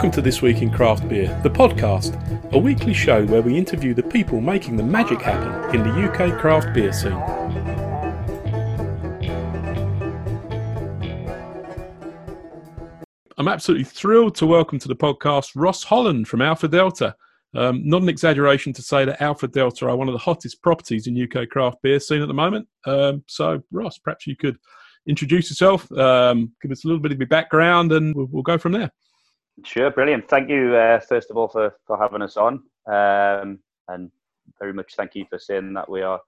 Welcome to This Week in Craft Beer, the podcast, a weekly show where we interview the people making the magic happen in the UK craft beer scene. I'm absolutely thrilled to welcome to the podcast Ross Holland from Alpha Delta. Um, not an exaggeration to say that Alpha Delta are one of the hottest properties in UK craft beer scene at the moment. Um, so, Ross, perhaps you could introduce yourself, um, give us a little bit of your background, and we'll, we'll go from there. Sure, brilliant. Thank you, uh, first of all, for, for having us on. Um, and very much thank you for saying that we are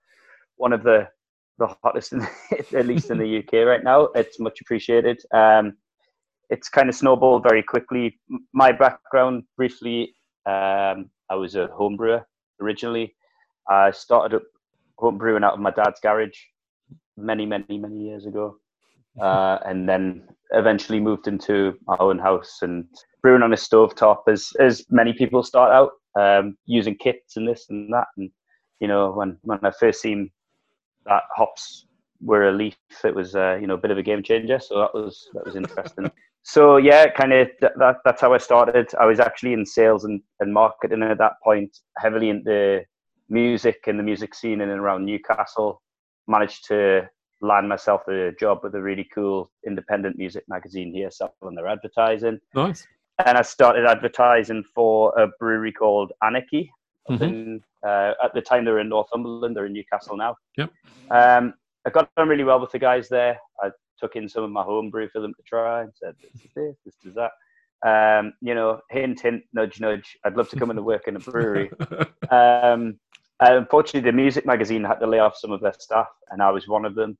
one of the, the hottest, in, at least in the UK right now. It's much appreciated. Um, it's kind of snowballed very quickly. My background, briefly, um, I was a home brewer originally. I started up home brewing out of my dad's garage many, many, many years ago. Uh, and then eventually moved into my own house and brewing on a stove top as as many people start out um, using kits and this and that. And you know when when I first seen that hops were a leaf it was uh, you know a bit of a game changer. So that was that was interesting. So yeah kind of that that's how I started. I was actually in sales and, and marketing at that point heavily into music and the music scene in and around Newcastle. Managed to land myself a job with a really cool independent music magazine here selling their advertising. Nice. And I started advertising for a brewery called Anarchy. Mm-hmm. In, uh, at the time, they were in Northumberland. They're in Newcastle now. Yep. Um, I got on really well with the guys there. I took in some of my home brew for them to try and said, this is this, this is that. Um, you know, hint, hint, nudge, nudge. I'd love to come and work in a brewery. um, unfortunately, the music magazine had to lay off some of their staff, and I was one of them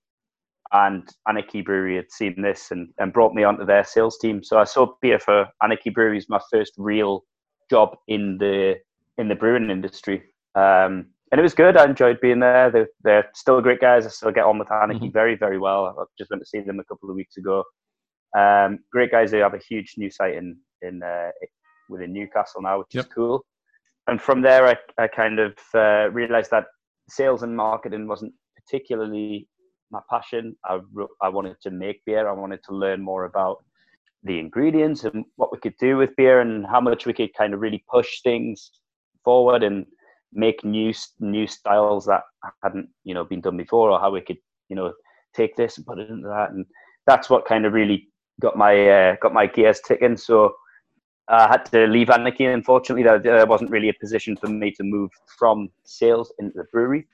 and Anarchy Brewery had seen this and, and brought me onto their sales team. So I saw beer for Anarchy Brewery as my first real job in the in the brewing industry. Um, and it was good. I enjoyed being there. They're, they're still great guys. I still get on with Anarchy mm-hmm. very, very well. I just went to see them a couple of weeks ago. Um, great guys. They have a huge new site in in uh, within Newcastle now, which yep. is cool. And from there, I, I kind of uh, realized that sales and marketing wasn't particularly my passion. I, I wanted to make beer. I wanted to learn more about the ingredients and what we could do with beer and how much we could kind of really push things forward and make new new styles that hadn't you know been done before or how we could you know take this and put it into that and that's what kind of really got my uh, got my gears ticking so I had to leave Anarchy unfortunately there wasn't really a position for me to move from sales into the brewery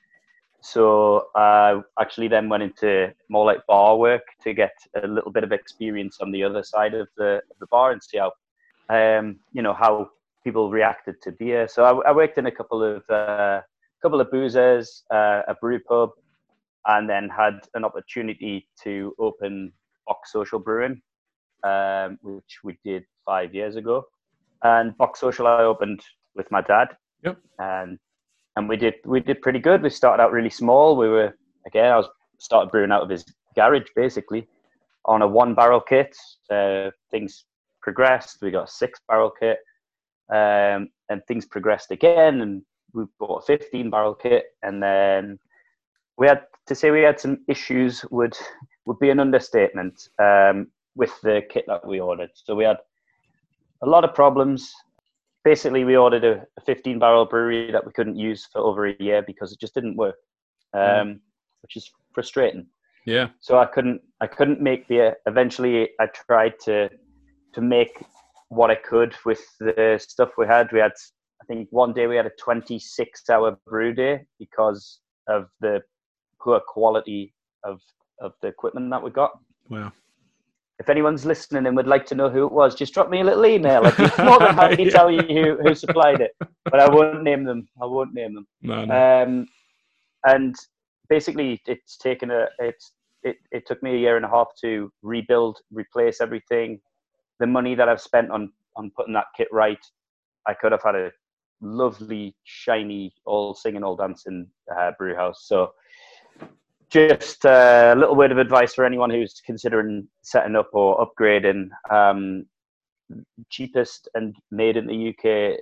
so I actually then went into more like bar work to get a little bit of experience on the other side of the of the bar and see how um, you know how people reacted to beer. So I, I worked in a couple of uh, couple of boozers, uh, a brew pub, and then had an opportunity to open Box Social Brewing, um, which we did five years ago. And Box Social I opened with my dad. Yep. And and we did we did pretty good. We started out really small. We were again, I was started brewing out of his garage basically on a one barrel kit. Uh, things progressed. We got a six barrel kit, um, and things progressed again. And we bought a fifteen barrel kit, and then we had to say we had some issues would would be an understatement um, with the kit that we ordered. So we had a lot of problems basically we ordered a, a 15 barrel brewery that we couldn't use for over a year because it just didn't work um, mm. which is frustrating. Yeah. So i couldn't i couldn't make beer eventually i tried to to make what i could with the stuff we had. We had i think one day we had a 26 hour brew day because of the poor quality of of the equipment that we got. Wow if anyone's listening and would like to know who it was, just drop me a little email. I'd be more than happy to tell you who, who supplied it. But I won't name them. I won't name them. No, no. Um, and basically, it's taken a it's it, it took me a year and a half to rebuild, replace everything. The money that I've spent on on putting that kit right, I could have had a lovely, shiny, all singing, all dancing uh, brew house. So just a little word of advice for anyone who's considering setting up or upgrading. Um, cheapest and made in the UK.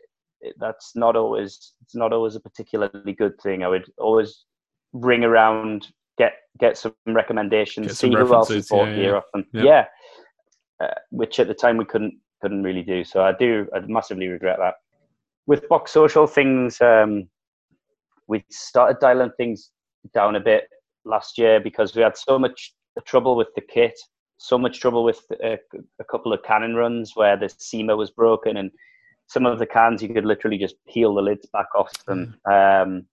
That's not always it's not always a particularly good thing. I would always ring around, get get some recommendations, get see some who else has bought yeah, here often. Yeah, yeah. Uh, which at the time we couldn't couldn't really do. So I do, I massively regret that. With Box Social things, um, we started dialing things down a bit last year because we had so much trouble with the kit, so much trouble with a, a couple of cannon runs where the seamer was broken and some of the cans you could literally just peel the lids back off them. Mm. Um,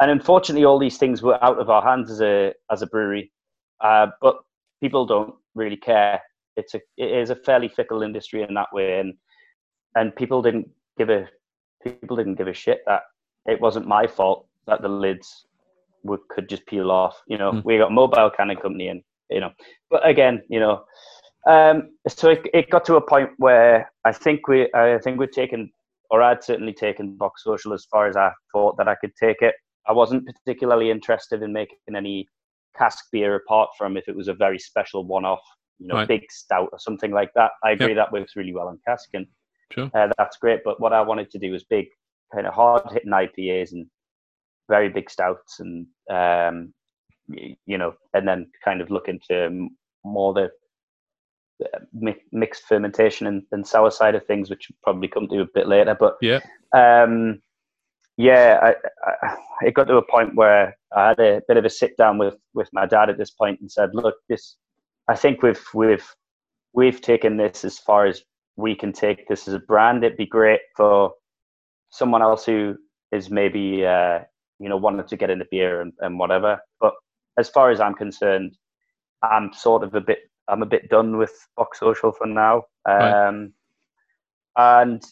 and unfortunately, all these things were out of our hands as a as a brewery. Uh, but people don't really care. It's a it is a fairly fickle industry in that way, and and people didn't give a people didn't give a shit that it wasn't my fault that the lids would, could just peel off. You know, mm. we got mobile canning company, and you know, but again, you know, um, so it, it got to a point where I think we I think we'd taken or I'd certainly taken Box Social as far as I thought that I could take it. I wasn't particularly interested in making any cask beer apart from if it was a very special one-off, you know, right. big stout or something like that. I agree yep. that works really well in cask, and sure. uh, that's great. But what I wanted to do was big, kind of hard-hitting IPAs and very big stouts, and um, you know, and then kind of look into more the mixed fermentation and, and, sour side of things, which probably come to a bit later. But yeah, um, yeah, I, I, it got to a point where I had a bit of a sit down with with my dad at this point and said, "Look, this, I think we've we've we've taken this as far as we can take this as a brand. It'd be great for someone else who is maybe uh, you know wanted to get into beer and, and whatever. But as far as I'm concerned, I'm sort of a bit I'm a bit done with Box Social for now. Um, right. And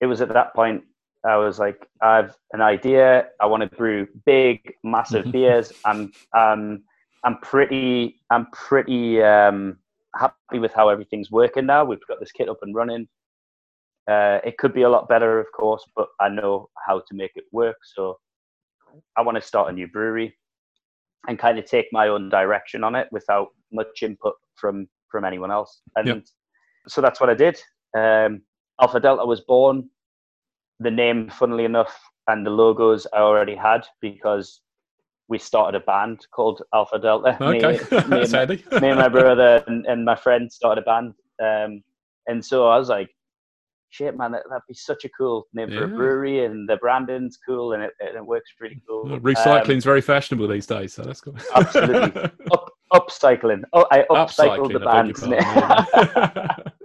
it was at that point I was like, I have an idea. I want to brew big, massive beers. I'm, um, I'm pretty, I'm pretty um, happy with how everything's working now. We've got this kit up and running. Uh, it could be a lot better, of course, but I know how to make it work. So I want to start a new brewery and kind of take my own direction on it without much input from from anyone else. And yep. so that's what I did. Um, Alpha Delta was born the name, funnily enough, and the logos I already had because we started a band called Alpha Delta. Okay, me, me, and, my, me and my brother and, and, my friend started a band, um, and so I was like, "Shit, man, that, would be such a cool name yeah. for a brewery, and the branding's cool, and it, it works pretty cool." Recycling's um, very fashionable these days, so that's cool. absolutely, Up, upcycling. Oh, I upcycled the band.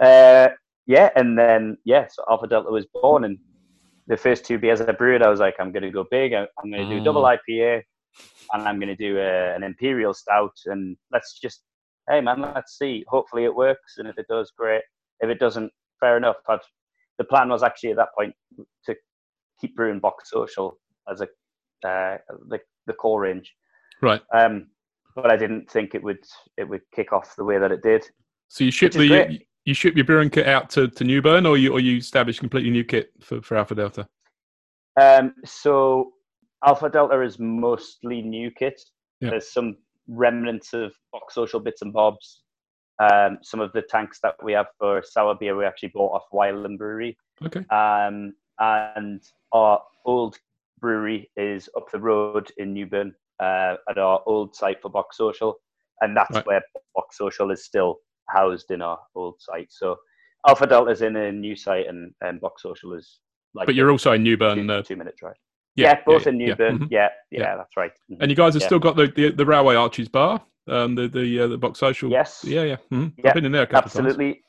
uh, yeah, and then yeah, so Alpha Delta was born, and the first two beers I brewed, I was like, I'm gonna go big. I'm gonna do double mm. IPA, and I'm gonna do a, an imperial stout, and let's just, hey man, let's see. Hopefully it works, and if it does, great. If it doesn't, fair enough. But the plan was actually at that point to keep brewing Box Social as a uh, the the core range, right? Um, but I didn't think it would it would kick off the way that it did. So you ship the you ship your brewing kit out to, to Newburn, or you or you establish completely new kit for, for Alpha Delta? Um, so Alpha Delta is mostly new kit. There's some remnants of box social bits and bobs. Um, some of the tanks that we have for sour beer we actually bought off Wylam Brewery. Okay. Um, and our old brewery is up the road in Newburn uh, at our old site for Box Social, and that's right. where Box Social is still housed in our old site. So Alpha Delta is in a new site, and, and Box Social is like. But you're also in Newburn. Two, uh, two minute drive. Yeah, yeah both yeah, in Newburn. Mm-hmm. Yeah. Yeah, yeah, that's right. Mm-hmm. And you guys have still got the, the, the Railway Arches bar, um, the the uh, the Box Social. Yes. Yeah, yeah. Mm-hmm. I've been in there a couple absolutely.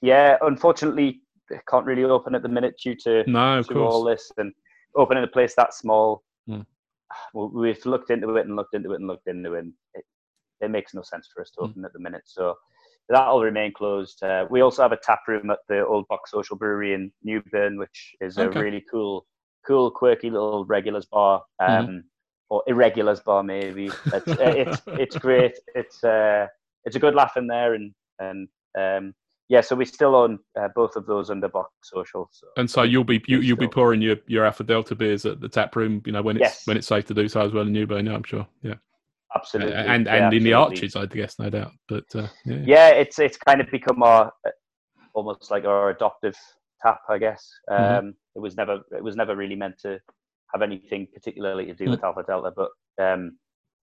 Yeah, unfortunately, it can't really open at the minute due to, no, to all this and opening a place that small. Mm. We've looked into it and looked into it and looked into it. And it, it makes no sense for us to mm. open mm. at the minute. So that'll remain closed. Uh, we also have a tap room at the Old Box Social Brewery in Newburn, which is okay. a really cool, cool, quirky little regulars bar, mm-hmm. um, mm-hmm. Or irregulars bar maybe. It's uh, it's, it's great. It's uh, it's a good laugh in there, and and um, yeah, so we still own uh, both of those under Box Social. So and so you'll be you, will be pouring your, your Alpha Delta beers at the tap room, you know, when it's yes. when it's safe to do so as well in Newburn. Yeah, I'm sure. Yeah absolutely, and and, yeah, in the arches, I guess, no doubt. But uh, yeah. yeah, it's it's kind of become our almost like our adoptive tap, I guess. Mm-hmm. Um, mm-hmm. It was never it was never really meant to have anything particularly to do with. Alpha Delta, but um,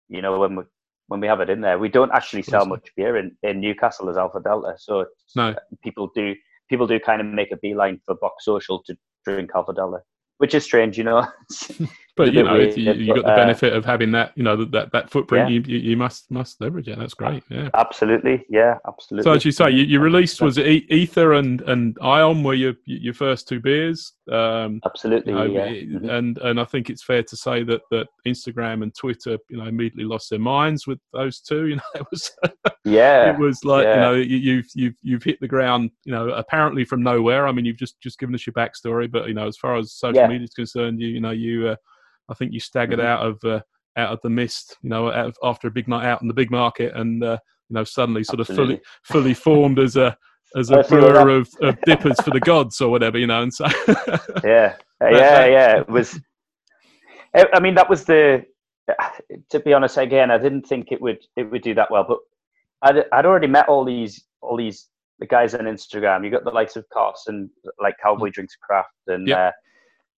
you know when we when we have it in there. We don't actually sell much beer in, in Newcastle as Alpha Delta, so No. people do people do kind of make a beeline for Box Social to drink Alpha Delta, which is strange, you know. But you know, weird, you, you got the uh, benefit of having that, you know, that that, footprint. Yeah. You, you must must leverage it. That's great. Yeah. absolutely, yeah, absolutely. So as you say, you, you released was Ether and and Ion were your your first two beers. Um, absolutely, you know, yeah. it- Mhm. and and I think it's fair to say that that Instagram and Twitter, you know, immediately lost their minds with those two. You know, it was yeah, it was like you know, you, you've, you've you've hit the ground. You know, apparently from nowhere. I mean, you've just just given us your backstory, but you know, as far as social Yeah. media is concerned, you you know you. Uh, I think you staggered Mhm. out of uh, out of the mist. You know, out of, after a big night out in the Bigg Market, and uh, you know, suddenly sort of fully fully formed as a as a brewer of, of dippers for the gods or whatever. You know, and so yeah, yeah, that- yeah. It was. I mean, that was the. To be honest, again, I didn't think it would it would do that well, but I'd I'd already met all these all these the guys on Instagram. You got the likes of Cos and like Cowboy Drinks Craft and Yep. uh,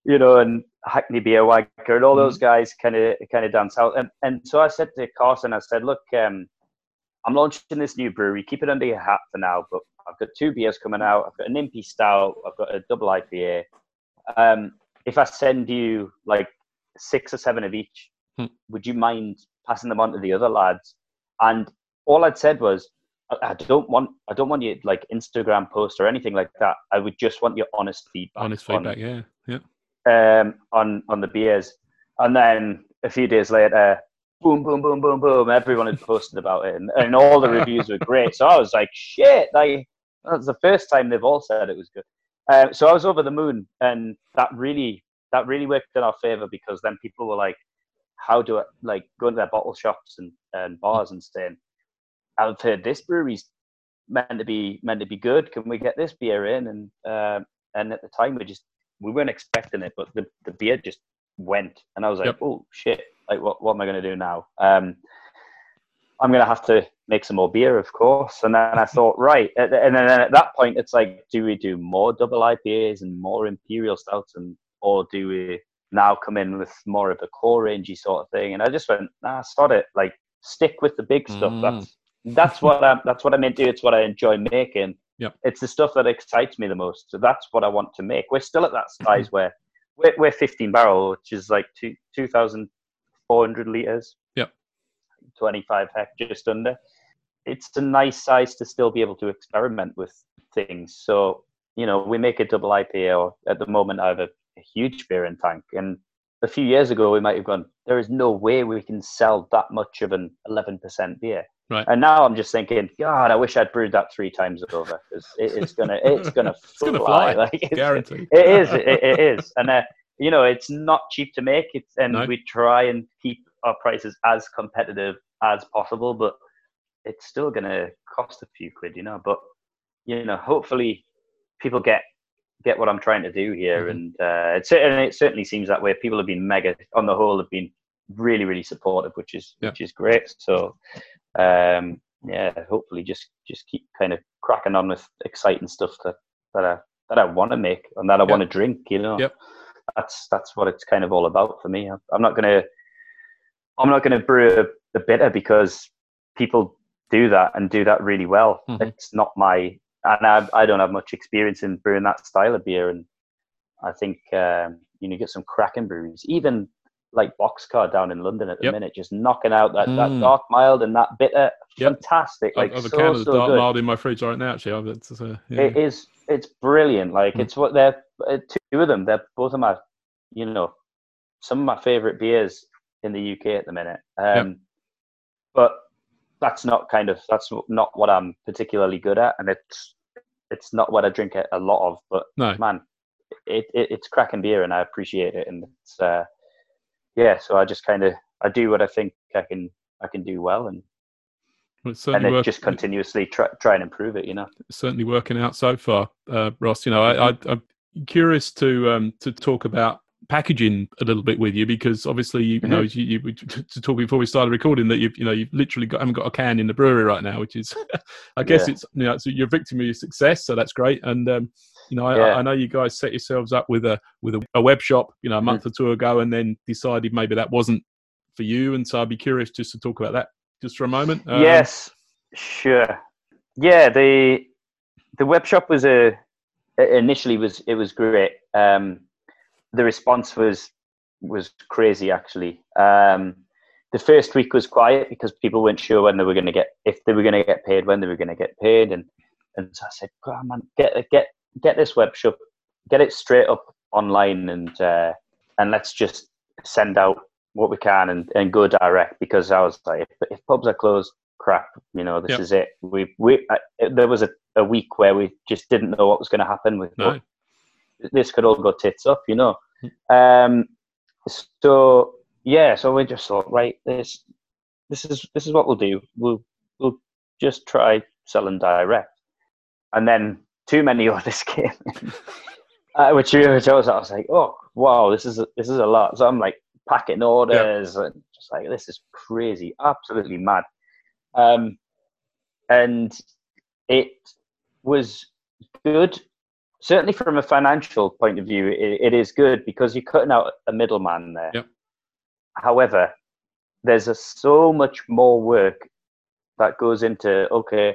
you know and Hackney Beer Wagger and all Mm-hmm. those guys kind of kind of dance out. And and so I said to Carson, I said, look, um, I'm launching this new brewery. Keep it under your hat for now, but I've got two beers coming out. I've got an Impy Stout. I've got a double IPA. Um, if I send you like six or seven of each, Hmm. would you mind passing them on to the other lads? And all I'd said was, I, I don't want, I don't want you like Instagram post or anything like that. I would just want your honest feedback. honest on- feedback. Yeah, yeah. Um, on on the beers, and then a few days later, boom, boom, boom, boom, boom, everyone had posted about it, and, and all the reviews were great. So I was like, shit, like that was the first time they've all said it was good. Uh, so I was over the moon, and that really that really worked in our favor because then people were like, how do I like going to their bottle shops and, and bars and saying, I've heard this brewery's meant to be meant to be good. Can we get this beer in? And um and at the time we just we weren't expecting it, but the, the beer just went, and I was like, Yep. oh shit! Like what what am I going to do now? Um, I'm going to have to make some more beer, of course. And then I thought, right, and then at that point, it's like, do we do more double IPAs and more imperial stouts, and or do we now come in with more of a core rangey sort of thing? And I just went, nah, sod it. Like stick with the big stuff. Mm. That's that's what I'm that's what I'm into. It's what I enjoy making. Yep. It's the stuff that excites me the most. So that's what I want to make. We're still at that size where we're, we're 15 barrel, which is like two 2,400 liters. Yep. 25 hect, just under. It's a nice size to still be able to experiment with things. So, you know, we make a double IPA, or at the moment, I have a, a huge beer in tank. And a few years ago, we might have gone, there is no way we can sell that much of an 11% beer. Right. And now I'm just thinking, God, I wish I'd brewed that three times over because it, it's gonna, it's gonna, It's gonna fly, Like, it's, Guaranteed. it is, it, it is, and uh, you know, it's not cheap to make. It's and No. we try and keep our prices as competitive as possible, but it's still gonna cost a few quid, you know. But you know, hopefully, people get get what I'm trying to do here, Mhm. and uh, it, cer- and it certainly seems that way. People have been mega, on the whole, have been really, really supportive, which is Yeah. which is great. So, um, yeah, hopefully, just just keep kind of cracking on with exciting stuff that that I that I want to make and that I Yep. want to drink. You know, Yep. that's that's what it's kind of all about for me. I'm- not gonna I'm not gonna brew a, a bitter because people do that and do that really well. Mhm. It's not my and I, I don't have much experience in brewing that style of beer, and I think um, you know get some cracking breweries, even like Boxcar down in London at the Yep. minute, just knocking out that, Mm. that dark mild and that bitter, Yep. fantastic. Like I've, I've a so, can of the so dark good. mild in my fridge right now. Actually, it's, uh, yeah. It is. It's brilliant. Like Mm. it's what they're uh, two of them. They're both of my, you know, some of my favorite beers in the UK at the minute. Um, But that's not kind of that's not what I'm particularly good at, and it's it's not what I drink a, a lot of. But no, man, it, it it's cracking beer, and I appreciate it. And it's uh, yeah. So I just kind of I do what I think I can I can do well, and well, and then work, just continuously try try and improve it. You know. certainly working out so far, uh, Ross. You know, I, I'm curious to um, to talk about packaging a little bit with you because obviously you, know you, you to talk before we started recording that you've you know you've literally got haven't got a can in the brewery right now which is i guess Yeah. it's you know so you're a victim of your success so that's great and um you know I, Yeah. I know you guys set yourselves up with a with a, a web shop you know a month or two ago and then decided maybe that wasn't for you and so i'd be curious just to talk about that just for a moment? Um, yes, sure. Yeah, the the web shop was a initially was it was great. Um, the response was was crazy actually. Um, the first week was quiet because people weren't sure when they were going to get if they were going to get paid, when they were going to get paid, and and so I said, "Come on, man, get get get this web shop, get it straight up online, and uh, and let's just send out what we can and, and go direct." Because I was like, if, if pubs are closed, crap, you know, this Yep. is it. We we uh, there was a, a week where we just didn't know what was going to happen with No. this could all go tits up, you know. Hmm. Um, so yeah, so we just thought, right, this this is this is what we'll do. We'll we'll just try selling direct, and then too many orders came, in, uh, which which I was, I was like, oh wow, this is a, this is a lot. So I'm like packing orders and just like this is crazy, absolutely mad. Um, and it was good certainly from a financial point of view, it, it is good because you're cutting out a middleman there. Yep. However, there's a, so much more work that goes into okay,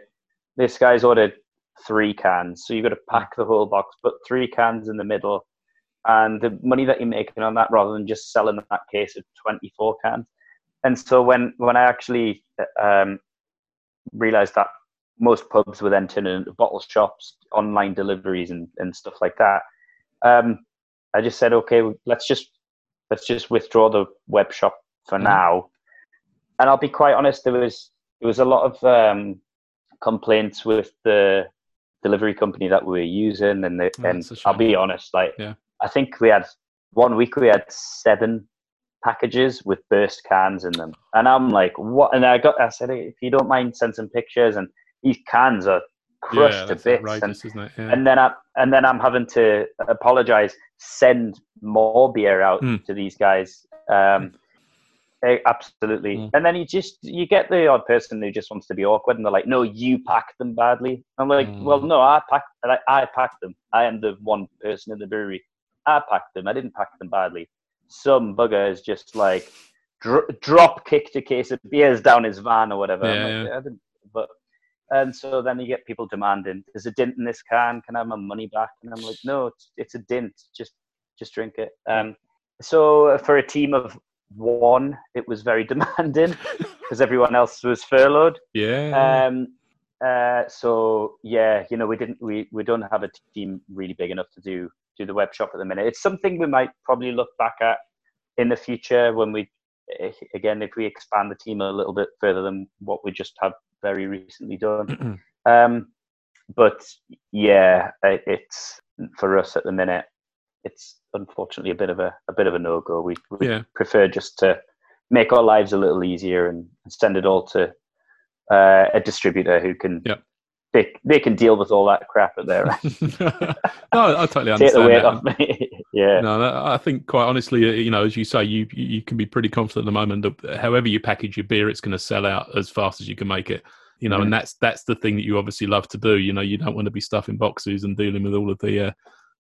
this guy's ordered three cans, so you've got to pack the whole box, put three cans in the middle, and the money that you're making on that, rather than just selling that case of 24 cans. And so when when I actually um, realized that most pubs were then turning into bottle shops, online deliveries, and, and stuff like that. Um, I just said, okay, let's just let's just withdraw the web shop for Mhm. now. And I'll be quite honest, there was there was a lot of um, complaints with the delivery company that we were using, and the, Oh, and I'll be honest, like Yeah. I think we had one week we had seven packages with burst cans in them, and I'm like, what? And I got I said, if you don't mind, send some pictures, and these cans are crushed yeah, to bits, and isn't it? Yeah. and then I and then I'm having to apologize, send more beer out Mm. to these guys. Um, eh, absolutely. Mm. And then you just you get the odd person who just wants to be awkward, and they're like, "No, you packed them badly." I'm like, Mm. "Well, no, I packed I, I packed them. I am the one person in the brewery. I packed them. I didn't pack them badly. Some bugger is just like dro- drop kicked a case of beers down his van or whatever. Yeah, like, I didn't, but and so then you get people demanding, "There's a dint in this can. Can I have my money back?" And I'm like, "No, it's, it's a dint. Just just drink it." Um, so for a team of one, it was very demanding because everyone else was furloughed. yeah. Um, uh, so yeah, you know, we didn't we, we don't have a team really big enough to do do the web shop at the minute. It's something we might probably look back at in the future when we eh, again if we expand the team a little bit further than what we just have very recently done. Um, but yeah, it's for us at the minute. It's unfortunately a bit of a, a bit of a no go. We, we Yeah. prefer just to make our lives a little easier and send it all to uh, a distributor who can Yep. they, they can deal with all that crap at their end. no, I totally understand. Take the weight that. off me. yeah. No, that- I think quite honestly, uh, you know, as you say, you you can be pretty confident at the moment that however you package your beer, it's going to sell out as fast as you can make it. You know, Mhm. and that's that's the thing that you obviously love to do. You know, you don't want to be stuffing boxes and dealing with all of the uh,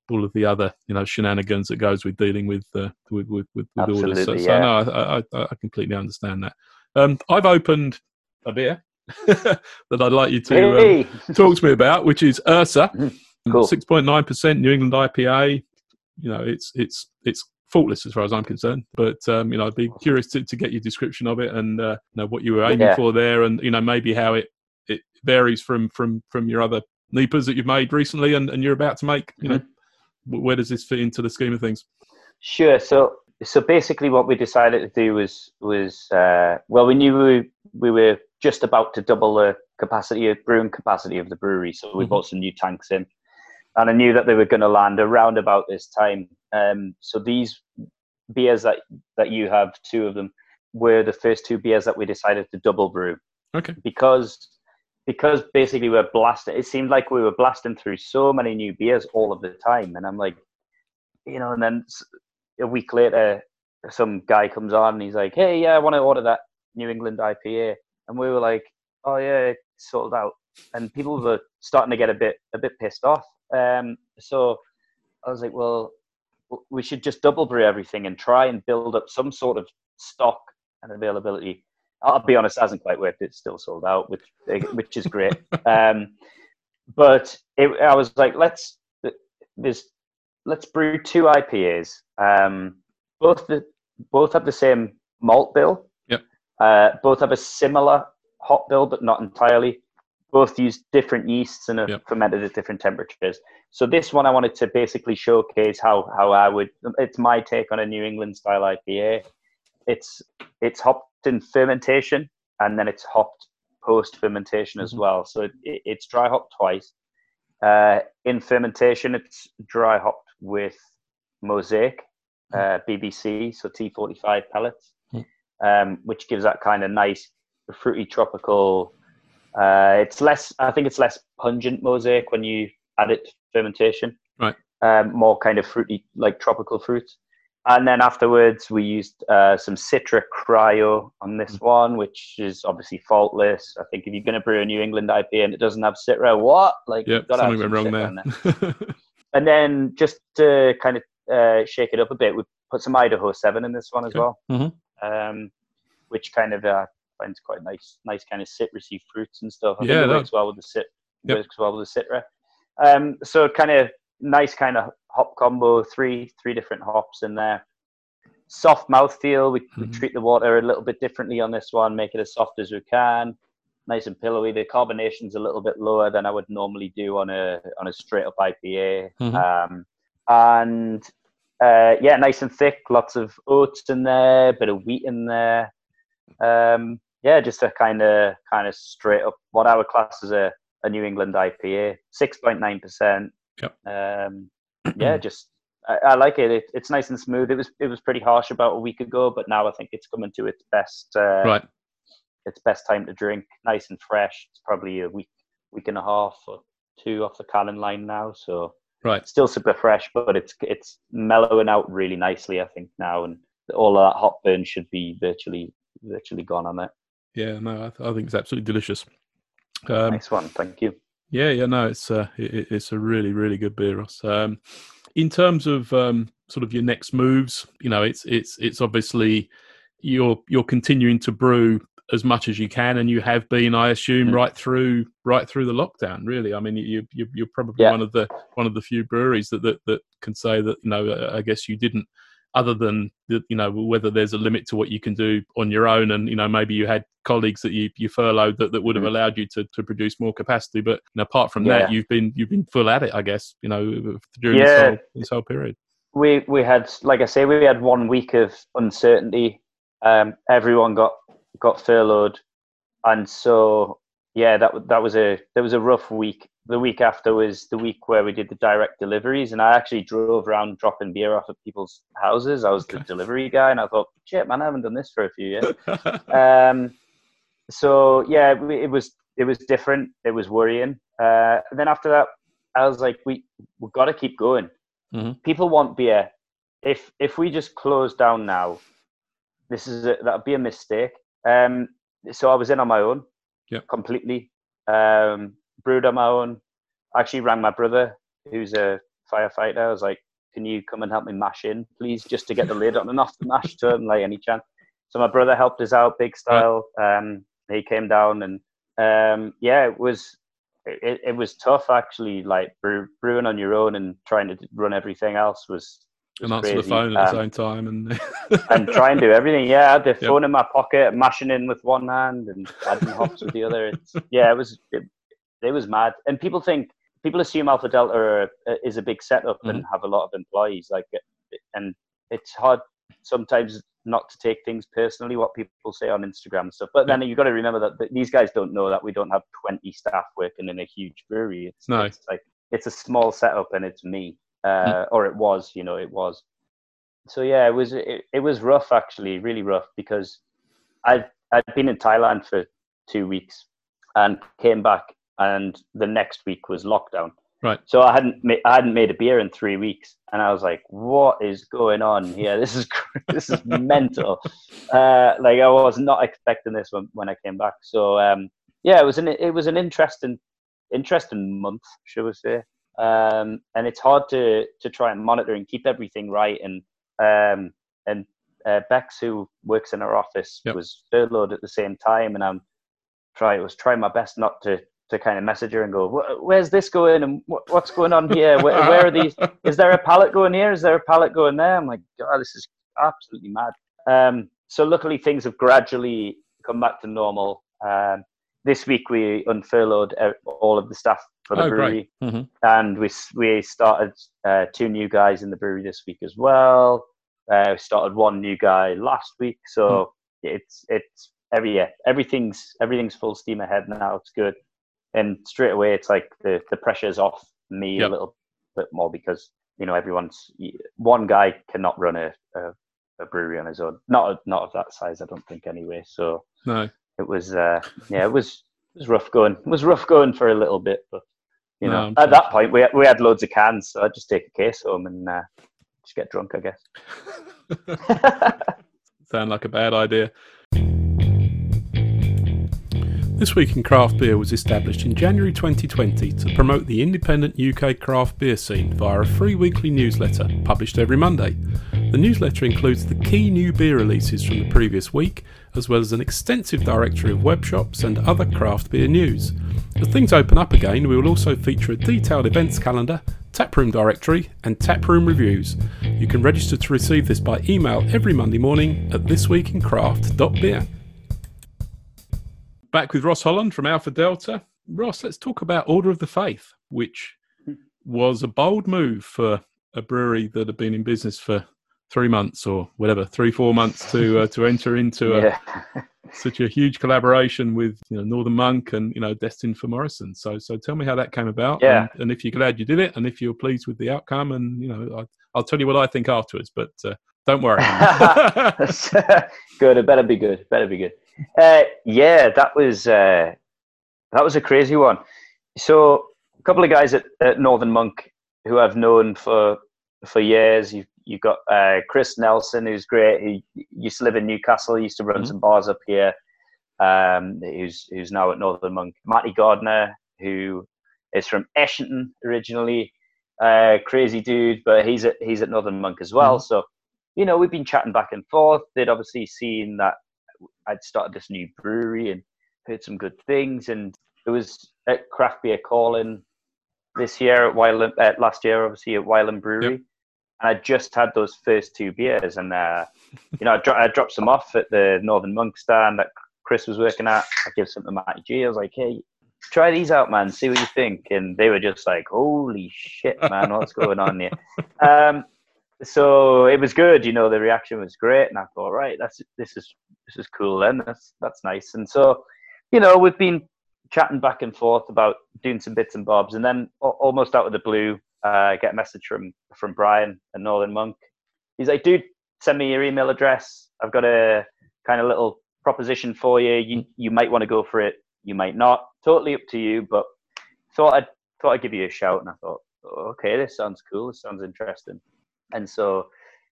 all of the other you know shenanigans that goes with dealing with uh, with with, with, with orders. So, Absolutely, so no, I, I, I completely understand that. Um, I've opened a beer that I'd like you to um, talk to me about, which is Ursa. Six point nine percent New England IPA. You know, it's it's it's faultless as far as I'm concerned. But um, you know, I'd be curious to, to get your description of it and uh, you know what you were aiming Yeah. for there, and you know maybe how it it varies from from from your other NEPAs that you've made recently and, and you're about to make. You know, Mm-hmm. Wh- where does this fit into the scheme of things? Sure. So so basically, what we decided to do was was uh, well, we knew we, we were just about to double the capacity of brewing capacity of the brewery, so we Mhm. bought some new tanks in, and I knew that they were going to land around about this time. Um, so these beers that that you have, two of them, were the first two beers that we decided to double brew Okay. because because basically we're blasting. It seemed like we were blasting through so many new beers all of the time, and I'm like, you know, and then a week later, some guy comes on and he's like, "Hey, yeah, I want to order that New England IPA," and we were like, "Oh yeah, it's sold out," and people were starting to get a bit a bit pissed off. Um, so I was like, "Well, we should just double brew everything and try and build up some sort of stock and availability." I'll be honest, it hasn't quite worked. It's still sold out, which which is great. um, but it, I was like, let's there's let's brew two IPAs. Um, both the both have the same malt bill. Yep. Uh, both have a similar hop bill, but not entirely. Both use different yeasts and are Yep. fermented at different temperatures. So this one, I wanted to basically showcase how how I would. It's my take on a New England style IPA. It's it's hopped in fermentation and then it's hopped post fermentation as Mhm. well. So it, it, it's dry hopped twice. Uh, in fermentation, it's dry hopped with Mosaic, uh, BBC, so T45 pellets, Mm. um, which gives that kind of nice fruity tropical. Uh, it's less, I think it's less pungent Mosaic when you add it to fermentation. Right. Um, more kind of fruity, like tropical fruits. And then afterwards, we used uh, some Citra Cryo on this one, which is obviously faultless. I think if you're going to brew a New England IPA and it doesn't have Citra, what? Like, Yep, something went wrong Citra there. and then just to kind of uh, shake it up a bit, we put some Idaho Seven in this one as Okay. well, Mhm. um, which kind of uh, finds quite nice, nice kind of citrusy fruits and stuff. I Yeah, think it works well with the cit, Yep. works well with the citra. Um, so kind of nice kind of hop combo, three three different hops in there. Soft mouthfeel. We, we Mhm. treat the water a little bit differently on this one, make it as soft as we can. Nice and pillowy. The carbonation's a little bit lower than I would normally do on a on a straight up IPA. Mhm. Um, and uh, yeah, nice and thick. Lots of oats in there, bit of wheat in there. Um, yeah, just a kind of kind of straight up what I would class as a, a New England IPA, six point nine percent. Yep. Um, yeah, just I, I like it. it. It's nice and smooth. It was it was pretty harsh about a week ago, but now I think it's coming to its best. Uh, right. its best time to drink. Nice and fresh. It's probably a week week and a half or two off the cannon line now, so Right. still super fresh, but it's it's mellowing out really nicely. I think now, and all of that hot burn should be virtually virtually gone on it. Yeah, no, I, th- I think it's absolutely delicious. Um, nice one, thank you. Yeah, yeah, no, it's uh, it, it's a really, really good beer, Ross. Um, in terms of um, sort of your next moves, you know, it's it's it's obviously you're you're continuing to brew as much as you can, and you have been, I assume, Mm. right through right through the lockdown. Really, I mean, you, you you're probably Yeah. one of the one of the few breweries that that, that can say that you know, uh, I guess you didn't. Other than the, you know whether there's a limit to what you can do on your own, and you know maybe you had colleagues that you, you furloughed that, that would have Mm. allowed you to, to produce more capacity. But apart from Yeah. that, you've been you've been full at it, I guess. You know, during this whole this whole period. We we had, like I say, we had one week of uncertainty. Um, everyone got got furloughed, and so yeah, that that was a that was a rough week. The week after was the week where we did the direct deliveries, and I actually drove around dropping beer off at people's houses. I was the delivery guy, and I thought, shit, man, I haven't done this for a few years. um, so yeah, it was it was different. It was worrying. Uh, and then after that, I was like, we we've got to keep going. Mhm. People want beer. If if we just close down now, this is a, that'd be a mistake. Um, so I was in on my own, Yep. completely. Um, brewed on my own. Actually, rang my brother, who's a firefighter. I was like, "Can you come and help me mash in, please, just to get the lid on and off the mash tun, like any chance?" So my brother helped us out big style. Um, he came down and um, yeah, it was it, it was tough actually. Like brew, brewing on your own and trying to run everything else was and answer the phone at the Um, same time, and and try and do everything. Yeah, I had the Yep. phone in my pocket, mashing in with one hand and adding hops with the other. It's, yeah, it was it, it was mad. And people think people assume Alpha Delta are, is a big setup and Mm-hmm. have a lot of employees. Like, and it's hard sometimes not to take things personally what people say on Instagram and stuff. But then you've got to remember that, that these guys don't know that we don't have 20 staff working in a huge brewery. It's, No. it's like it's a small setup and it's me, uh, or it was. You know, it was so yeah, it was it, it was rough actually, really rough because I'd I'd been in Thailand for two weeks and came back, and the next week was lockdown. Right. So I hadn't ma- I hadn't made a beer in three weeks, and I was like, "What is going on here? This is this is mental." Uh, like I was not expecting this when when I came back. So um, yeah, it was an it was an interesting interesting month, shall we say? Um, and it's hard to to try and monitor and keep everything right and um, and uh, Bex, who works in our office, Yep. was furloughed at the same time, and I'm try was trying my best not to to kind of message her and go, "Where's this going? And wh- what's going on here? Where, where are these? Is there a pallet going here? Is there a pallet going there?" I'm like, "God, this is absolutely mad." Um, so luckily, things have gradually come back to normal. Um, this week, we unfurloughed uh, all of the staff for the Oh, brewery. Mhm. and we we started uh, two new guys in the brewery this week as well. Uh, we started one new guy last week, so it's it's every yeah, everything's everything's full steam ahead now. It's good, and straight away it's like the the pressure's off me Yep. a little bit more because you know everyone's one guy cannot run a, a, a brewery on his own. Not not of that size, I don't think anyway. So No. It was uh, yeah, it was it was rough going. It was rough going for a little bit, but you know, I'm at that point we we had loads of cans, so I'd just take a case home and uh, just get drunk, I guess. Sound like a bad idea. This Week in Craft Beer was established in January 2020 to promote the independent UK craft beer scene via a free weekly newsletter published every Monday. The newsletter includes the key new beer releases from the previous week, as well as an extensive directory of web shops and other craft beer news. As things open up again, we will also feature a detailed events calendar, taproom directory, and taproom reviews. You can register to receive this by email every Monday morning at thisweekincraft.beer. Back with Ross Holland from Alpha Delta. Ross, let's talk about Order of the Faith, which hmm. was a bold move for a brewery that had been in business for three months or whatever, three four months to uh, to enter into a, yeah, such a huge collaboration with you know Northern Monk and you know Destined for Morrison. So so tell me how that came about, Yeah. and, and if you're glad you did it, and if you're pleased with the outcome, and you know I, I'll tell you what I think afterwards, but uh, don't worry. good. It better be good. It better be good. Uh, yeah, that was uh, that was a crazy one. So a couple of guys at, at Northern Monk who I've known for for years. You you've got uh, Chris Nelson, who's great. He used to live in Newcastle. Used to run Mhm. some bars up here. Um, who's who's now at Northern Monk. Matty Gardner, who is from Ashington originally. Uh, crazy dude, but he's at he's at Northern Monk as well. So you know, we've been chatting back and forth. They'd obviously seen that I'd started this new brewery and heard some good things. And it was at Craft Beer Calling this year at Wylam, uh, last year, obviously at Wylam Brewery. Yep. And I just had those first two beers. And, uh, you know, I, dro- I dropped some off at the Northern Monk stand that Chris was working at. I gave some to Matty G. I was like, hey, try these out, man. See what you think. And they were just like, holy shit, man, what's going on here? Um, so it was good you know the reaction was great and i thought right that's this is this is cool then that's that's nice and so you know we've been chatting back and forth about doing some bits and bobs and then almost out of the blue i get a message from from brian and northern monk he's like dude send me your email address i've got a kind of little proposition for you you you might want to go for it you might not totally up to you but thought i'd thought i'd give you a shout and i thought okay this sounds cool this sounds interesting and so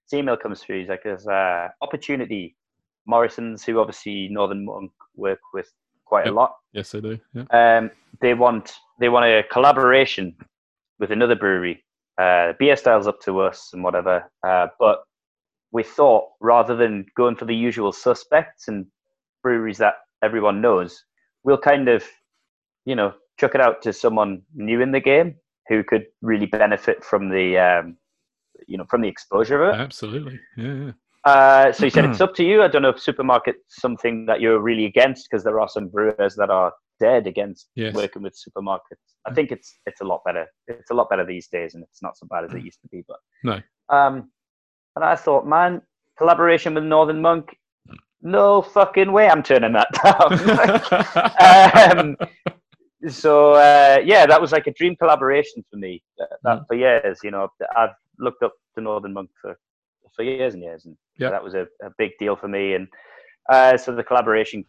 this email comes through. He's like, there's uh, opportunity. Morrison's, who obviously Northern Monk work with quite Yep. a lot, yes, they do. Yeah. um, they want they want a collaboration with another brewery. Uh, beer styles up to us and whatever. Uh, but we thought rather than going for the usual suspects and breweries that everyone knows, we'll kind of, you know, chuck it out to someone new in the game who could really benefit from the, um, you know, from the exposure of it. Absolutely. Yeah. yeah. Uh, so he said, it's up to you. I don't know if supermarket's something that you're really against because there are some brewers that are dead against Yes. working with supermarkets. I think it's it's a lot better. It's a lot better these days, and it's not so bad as it used to be. But No. Um, and I thought, man, collaboration with Northern Monk. No fucking way, I'm turning that down. um, so uh, yeah, that was like a dream collaboration for me. That, that Mm. for years, you know, I've looked up to Northern Monk for for years and years, and Yeah. that was a, a big deal for me. And uh, so the collaboration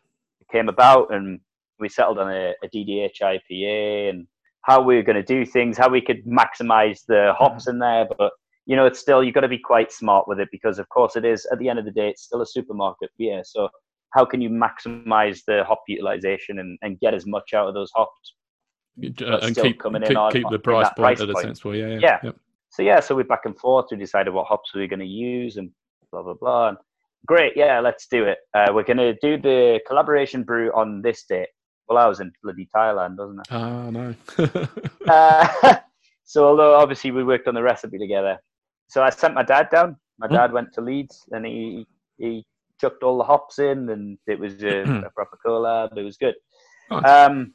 came about, and we settled on a, a DDH IPA and how we were going to do things, how we could maximize the hops in there, but you know, it's still you've got to be quite smart with it because, of course, it is at the end of the day, it's still a supermarket beer. So how can you maximize the hop utilization and, and get as much out of those hops? Uh, and keep coming in keep, on- keep the price point price at a point. sensible. Yeah. Yeah. Yeah. Yep. So yeah, so we're back and forth. We decided what hops we were going to use and blah blah blah. And great, yeah, let's do it. Uh, we're going to do the collaboration brew on this date. Well, I was in bloody Thailand, wasn't I? Ah, no. Uh, so, although obviously we worked on the recipe together, so I sent my dad down. My Hmm. dad went to Leeds and he he chucked all the hops in, and it was a, a proper collab. It was good. Nice. Um,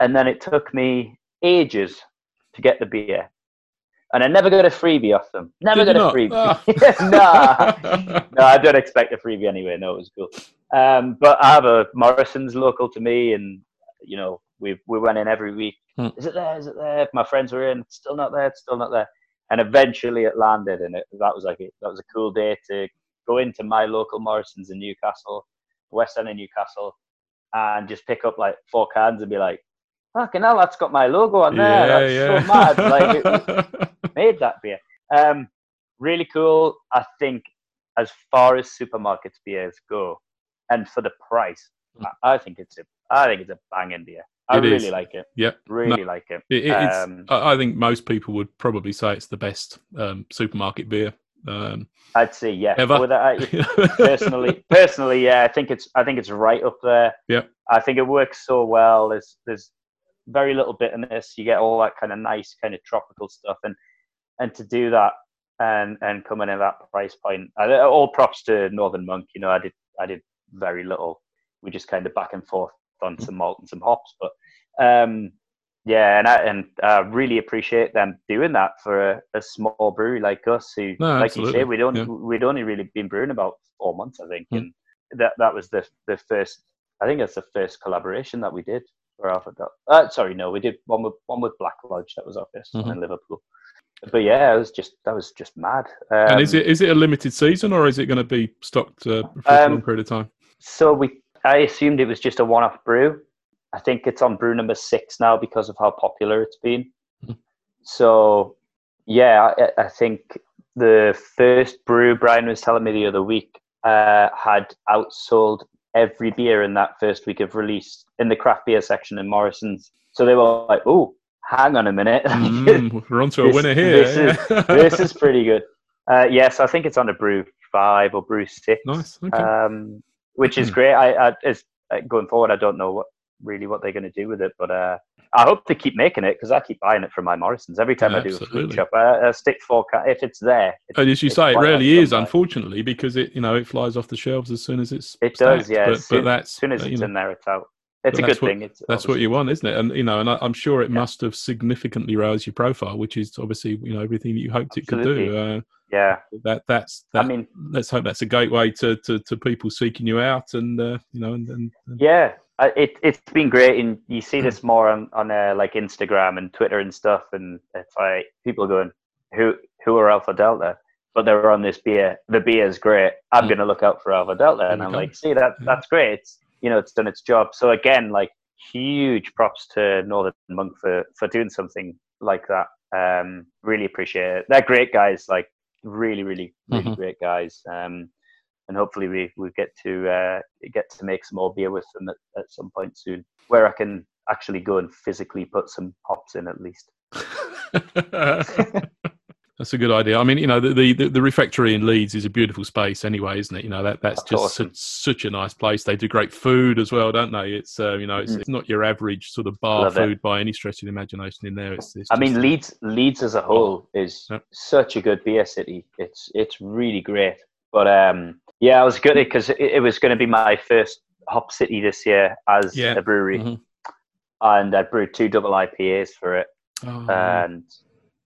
and then it took me ages to get the beer, and I never got a freebie off them. Never Did got a freebie. nah, no, I don't expect a freebie anyway. No, it was cool. Um, but I have a Morrison's local to me, and you know we we went in every week. Hmm. Is it there? Is it there? My friends were in. Still not there. Still not there. And eventually it landed, and it, that was like a, that was a cool day to go into my local Morrison's in Newcastle, West End of Newcastle, and just pick up like four cans and be like, "Fucking hell, that's got my logo on there. yeah, that's yeah. so mad!" Like it, made that beer. Um, really cool. I think as far as supermarkets beers go, and for the price, Mm. I, I think it's a I think it's a banging beer. I It really is. like it. Yep. Really like it. It, Um, I think most people would probably say it's the best um, supermarket beer. Um, I'd say yeah. Ever. With that, personally, personally, yeah, I think it's I think it's right up there. Yep. I think it works so well. There's there's very little bitterness. You get all that kind of nice kind of tropical stuff, and and to do that and and come in at that price point, I, all props to Northern Monk. You know, I did I did very little. We just kind of back and forth on some malt and some hops, but um, yeah, and I and I really appreciate them doing that for a, a small brewery like us, who, No, like absolutely, you say, we'd only yeah. we'd only really been brewing about four months, I think, Mm. and that that was the the first. I think that's the first collaboration that we did for Alpha. Uh, sorry, no, we did one with one with Black Lodge. That was our 1st one Mhm. in Liverpool. But yeah, it was just that was just mad. Um, and is it is it a limited season or is it going to be stocked uh, for a Um, long period of time? So we, I assumed it was just a one-off brew. I think it's on brew number six now because of how popular it's been. Mhm. So, yeah, I, I think the first brew Brian was telling me the other week uh, had outsold every beer in that first week of release in the craft beer section in Morrison's. So they were like, "Oh, hang on a minute, Mm, we're on to a this- winner here. this is- yeah. this is pretty good." Uh, yes, I think it's on a brew five or brew six nice. Okay. um, which is great. I, I is uh, going forward. I don't know what really what they're going to do with it, but uh, I hope they keep making it because I keep buying it from my Morrison's every time I do a food shop. I, I stick four ca- if it's there. It's, and as you say, it rarely is, unfortunately, because it you know it flies off the shelves as soon as it's It does, stacked. yeah. But, as soon, but that's as soon as uh, it's know, in there, it's out. It's a that's good what- thing. It's that's what you want, isn't it? And you know, and I, I'm sure it Yeah. must have significantly raised your profile, which is obviously you know everything that you hoped it could do. Uh, Yeah, that that's That, I mean, let's hope that's a gateway to, to, to people seeking you out, and uh, you know, and, and, and yeah. It it's been great, and you Hmm. see this more on on uh, like Instagram and Twitter and stuff, and it's like people are going, "Who who are Alpha Delta?" But they're on this beer. The beer is great. I'm Mm. going to look out for Alpha Delta, and I'm go. like, "See that? That's great. It's you know, it's done its job." So again, like huge props to Northern Monk for for doing something like that. Um, really appreciate it. They're great guys. Like really, really, really Mhm. great guys. Um, and hopefully we we get to uh, get to make some more beer with them at, at some point soon, where I can actually go and physically put some hops in at least. That's a good idea. I mean, you know, the, the the refectory in Leeds is a beautiful space, anyway, isn't it? You know, that that's, That's just awesome. such, such a nice place. They do great food as well, don't they? It's uh, you know, it's, Mm. it's not your average sort of bar Love it. food by any stretch of the imagination. In there, it's. it's I mean, Leeds Leeds as a whole is Yep. such a good beer city. It's it's really great. But um, yeah, I was good because it, it was going to be my first hop city this year as Yeah. a brewery, Mhm. and I brewed two double IPAs for it. oh, and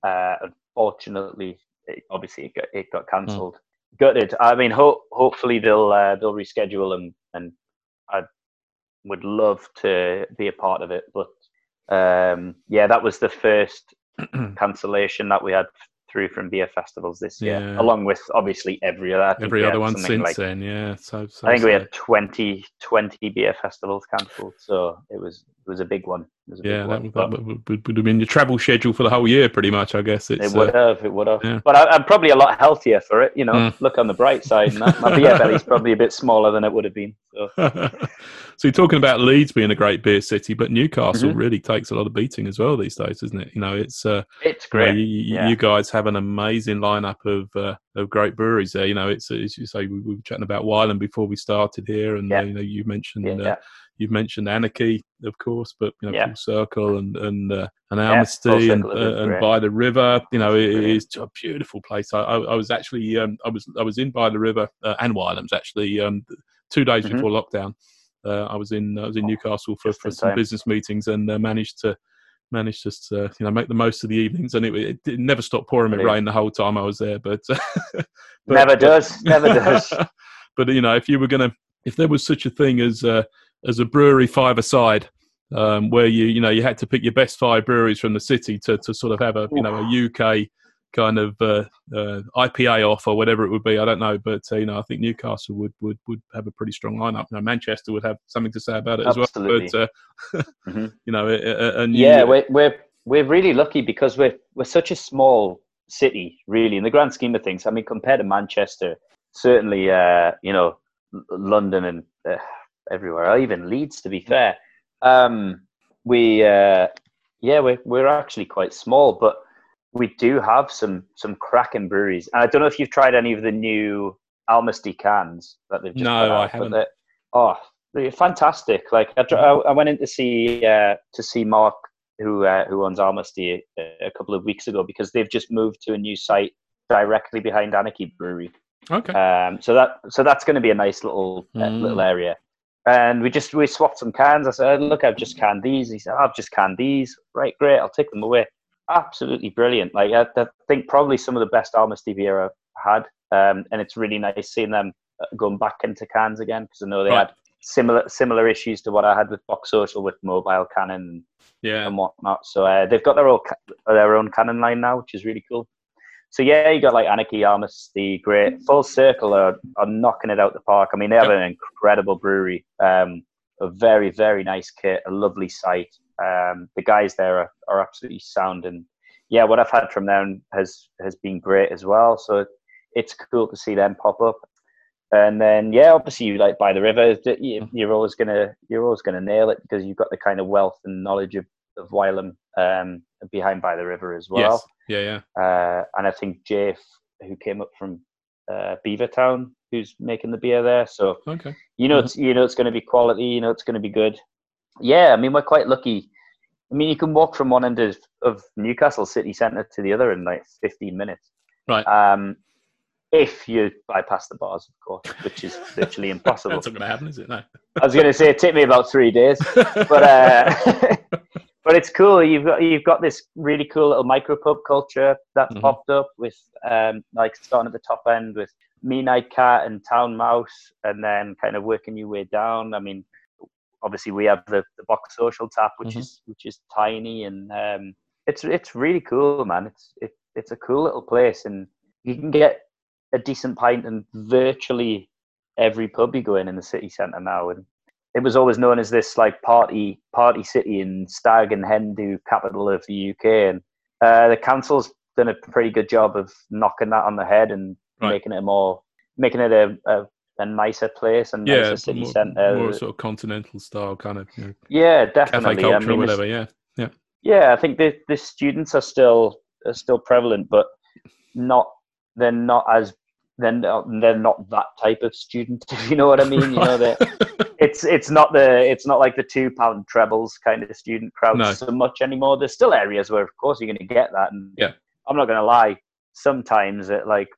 uh, unfortunately, it, obviously it got, it got Hmm. cancelled. Gutted. I mean, ho- hopefully they'll uh, they'll reschedule them, and I would love to be a part of it. But um, yeah, that was the first cancellation that we had through from beer festivals this year, Yeah. along with obviously every other. Every other one since like- then. Yeah, so, so I think we had 20, 20 beer festivals cancelled, so it was it was a big one. Yeah, that, that would, would, have been your travel schedule for the whole year, pretty much. I guess it's, it would uh, have. It would have. Yeah. But I, am probably a lot healthier for it. You know, mm. look on the bright side. My, my beer belly's probably a bit smaller than it would have been. So. so you're talking about Leeds being a great beer city, but Newcastle mm-hmm. really takes a lot of beating as well these days, isn't it? You know, it's uh, it's great. You, you, yeah. you, guys have an amazing lineup of uh, of great breweries there. You know, it's as you say, we, we were chatting about Wylam before we started here, and yeah. uh, you know, you mentioned. Uh, you've mentioned Anarchy, of course, but you know, yeah. Full Circle and and uh, and Almasty yeah, and uh, and by the river. You know, it, it is a beautiful place. I, I, I was actually um, I was I was in by the river uh, and Wylam's actually um, two days mm-hmm. before lockdown. Uh, I was in I was in Newcastle for, for some time. business meetings and uh, managed to managed to uh, you know make the most of the evenings and it, it, it never stopped pouring with rain the whole time I was there. But, but never does, never does. but you know, if you were gonna if there was such a thing as uh, as a brewery five aside, um, where you you know you had to pick your best five breweries from the city to to sort of have a you know a UK kind of uh, uh, IPA off or whatever it would be. I don't know, but uh, you know I think Newcastle would, would would have a pretty strong lineup. You know, Manchester would have something to say about it Absolutely. as well. But uh, mm-hmm. you know, yeah, we're, we're we're really lucky because we're we're such a small city, really, in the grand scheme of things. I mean, compared to Manchester, certainly, uh, you know, London and uh, everywhere, even Leeds, to be fair. Um, we, uh, yeah, we're, we're actually quite small, but we do have some some cracking breweries. And I don't know if you've tried any of the new Almasty cans that they've just no, out, I haven't. Oh, they're fantastic! Like I, I went in to see uh, to see Mark, who uh, who owns Almasty, a, a couple of weeks ago because they've just moved to a new site directly behind Anarchy Brewery. Okay. Um, so that so that's going to be a nice little uh, mm. little area. And we just we swapped some cans. I said, "Look, I've just canned these." He said, "I've just canned these." Right, great. I'll take them away. Absolutely brilliant. Like I, I think probably some of the best Almasty beer I've had, um, and it's really nice seeing them uh, going back into cans again because I know they right. had similar similar issues to what I had with Box Social with mobile cannon yeah. and whatnot. So uh, they've got their own their own canning line now, which is really cool so yeah, you got like Anarchy, Almasty Great, Full Circle are, are knocking it out the park. I mean, they have an incredible brewery, um, a very very nice kit, a lovely site. Um, the guys there are, are absolutely sound, and yeah, what I've had from them has has been great as well. So it's cool to see them pop up. And then yeah, obviously you like by the river, you're always gonna you're always gonna nail it because you've got the kind of wealth and knowledge of of Wylam um, behind by the river as well. Yes. Yeah, yeah. Uh, and I think Jeff, who came up from uh, Beavertown, who's making the beer there. So okay. you know, mm-hmm. it's you know it's going to be quality. You know, it's going to be good. Yeah, I mean, we're quite lucky. I mean, you can walk from one end of, of Newcastle city centre to the other in like 15 minutes. Right. Um, if you bypass the bars, of course, which is literally impossible. That's not going to happen, is it? No. I was going to say it took me about three days, but uh, but it's cool. You've got you've got this really cool little micro pub culture that's mm-hmm. popped up with um, like starting at the top end with Midnight Cat and Town Mouse, and then kind of working your way down. I mean, obviously we have the, the box social tap, which mm-hmm. is which is tiny, and um, it's it's really cool, man. It's it, it's a cool little place, and you can get a decent pint in virtually every pub you go in in the city centre now, and it was always known as this like party party city and stag and hen do capital of the UK, and uh, the council's done a pretty good job of knocking that on the head and right. making it more, making it a, a, a nicer place and yeah, nicer city more, centre, more sort of continental style kind of. You know, yeah, definitely. Cafe culture I mean, or whatever. Yeah, yeah. Yeah, I think the the students are still are still prevalent, but not they're not as then they're not that type of student. If you know what I mean, you know that it's it's not the it's not like the two pound trebles kind of student crowd no. so much anymore. There's still areas where, of course, you're going to get that. And yeah, I'm not going to lie. Sometimes at like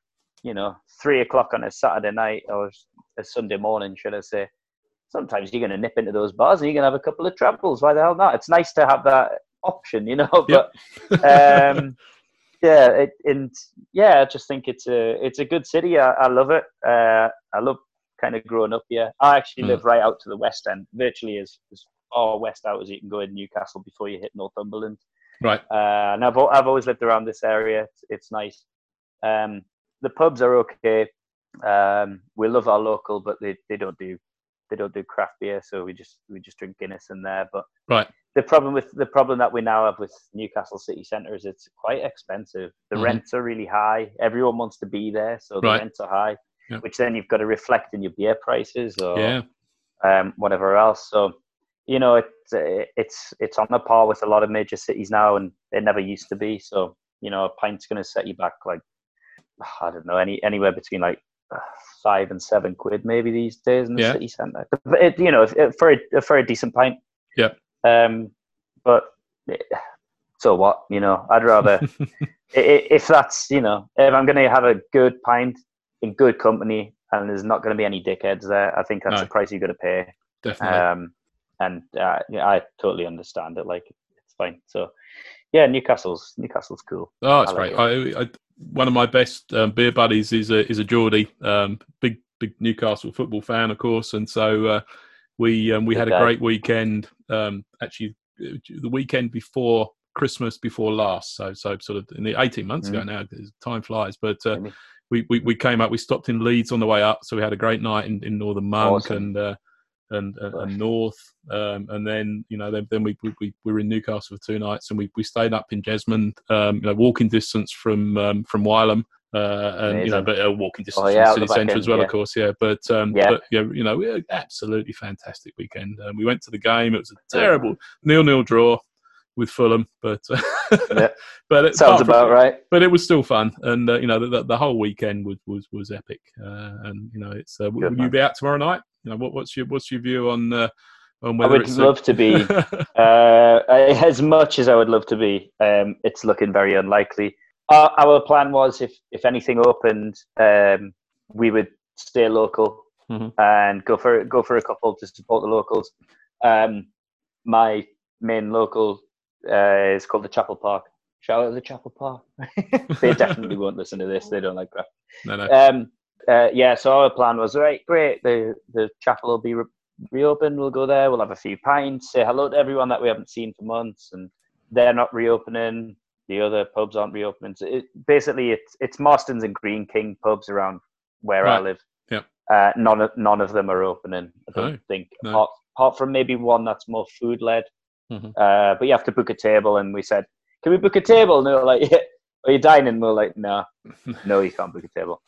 you know three o'clock on a Saturday night or a Sunday morning, should I say? Sometimes you're going to nip into those bars and you're going to have a couple of trebles. Why the hell not? It's nice to have that option, you know. But yep. um, yeah, it, and yeah, I just think it's a it's a good city. I, I love it. Uh, I love kind of growing up here. I actually mm. live right out to the west end, virtually as, as far west out as you can go in Newcastle before you hit Northumberland. Right. Uh, and I've I've always lived around this area. It's, it's nice. Um, the pubs are okay. Um, we love our local, but they, they don't do they don't do craft beer, so we just we just drink Guinness in there. But right, the problem with the problem that we now have with Newcastle city centre is it's quite expensive. The Mhm. rents are really high. Everyone wants to be there, so the Right. rents are high, which then you've got to reflect in your beer prices or yeah, um, whatever else. So you know it's it's it's on a par with a lot of major cities now, and it never used to be. So you know a pint's going to set you back like I don't know any anywhere between like uh, five and seven quid maybe these days in the Yeah. city centre. But it, you know if- for a, for a decent pint. Yeah. Um, but so what? You know, I'd rather if that's you know if I'm going to have a good pint in good company and there's not going to be any dickheads there, I think that's No. the price you're going to pay. definitely. Um, and uh, yeah, I totally understand it. Like it's fine. So yeah, Newcastle's Newcastle's cool. Oh, it's I like great. I, I, one of my best um, beer buddies is a is a Geordie, um, big big Newcastle football fan, of course, and so uh, we um, we had a great weekend. Um, actually, uh, the weekend before Christmas, before last, so so sort of in the eighteen months ago now. Time flies, but uh, we, we we came up. We stopped in Leeds on the way up, so we had a great night in, in Northern Monk Awesome. and. Uh, and, and, and North, um, and then you know, then, then we, we we we were in Newcastle for two nights, and we, we stayed up in Jesmond, um, you know, walking distance from um, from Wylam, uh, and you know, but uh, walking distance Oh, yeah, from the city centre end, as well, yeah. of course, yeah. But um, Yeah. but yeah, you know, we had absolutely fantastic weekend. Um, we went to the game; it was a terrible nil-nil draw with Fulham, but uh, Yeah. but it, Sounds from- about right. but it was still fun, and uh, you know the, the, the whole weekend was was was epic. Uh, and you know, it's uh, will Good, you be out tomorrow night? You know, what, what's your what's your view on uh, on whether I would love to be. Uh, as much as I would love to be, um, it's looking very unlikely. Our, our plan was, if if anything opened, um, we would stay local Mhm. and go for go for a couple to support the locals. Um, my main local uh, is called the Chapel Park. Shout out to the Chapel Park. they definitely won't listen to this. They don't like crap. no, no. Um, uh, yeah, so our plan was right, great. The the chapel will be re- reopened. We'll go there. We'll have a few pints. Say hello to everyone that we haven't seen for months, and they're not reopening. The other pubs aren't reopening. So it, basically, it's it's Marston's and Greene King pubs around where I live. Yeah. Uh, none of none of them are opening. I don't No, think no. apart apart from maybe one that's more food led. Mhm. Uh, but you have to book a table, and we said, "Can we book a table?" And they were like, yeah. "Are you dining?" And we we're like, "No, no, you can't book a table."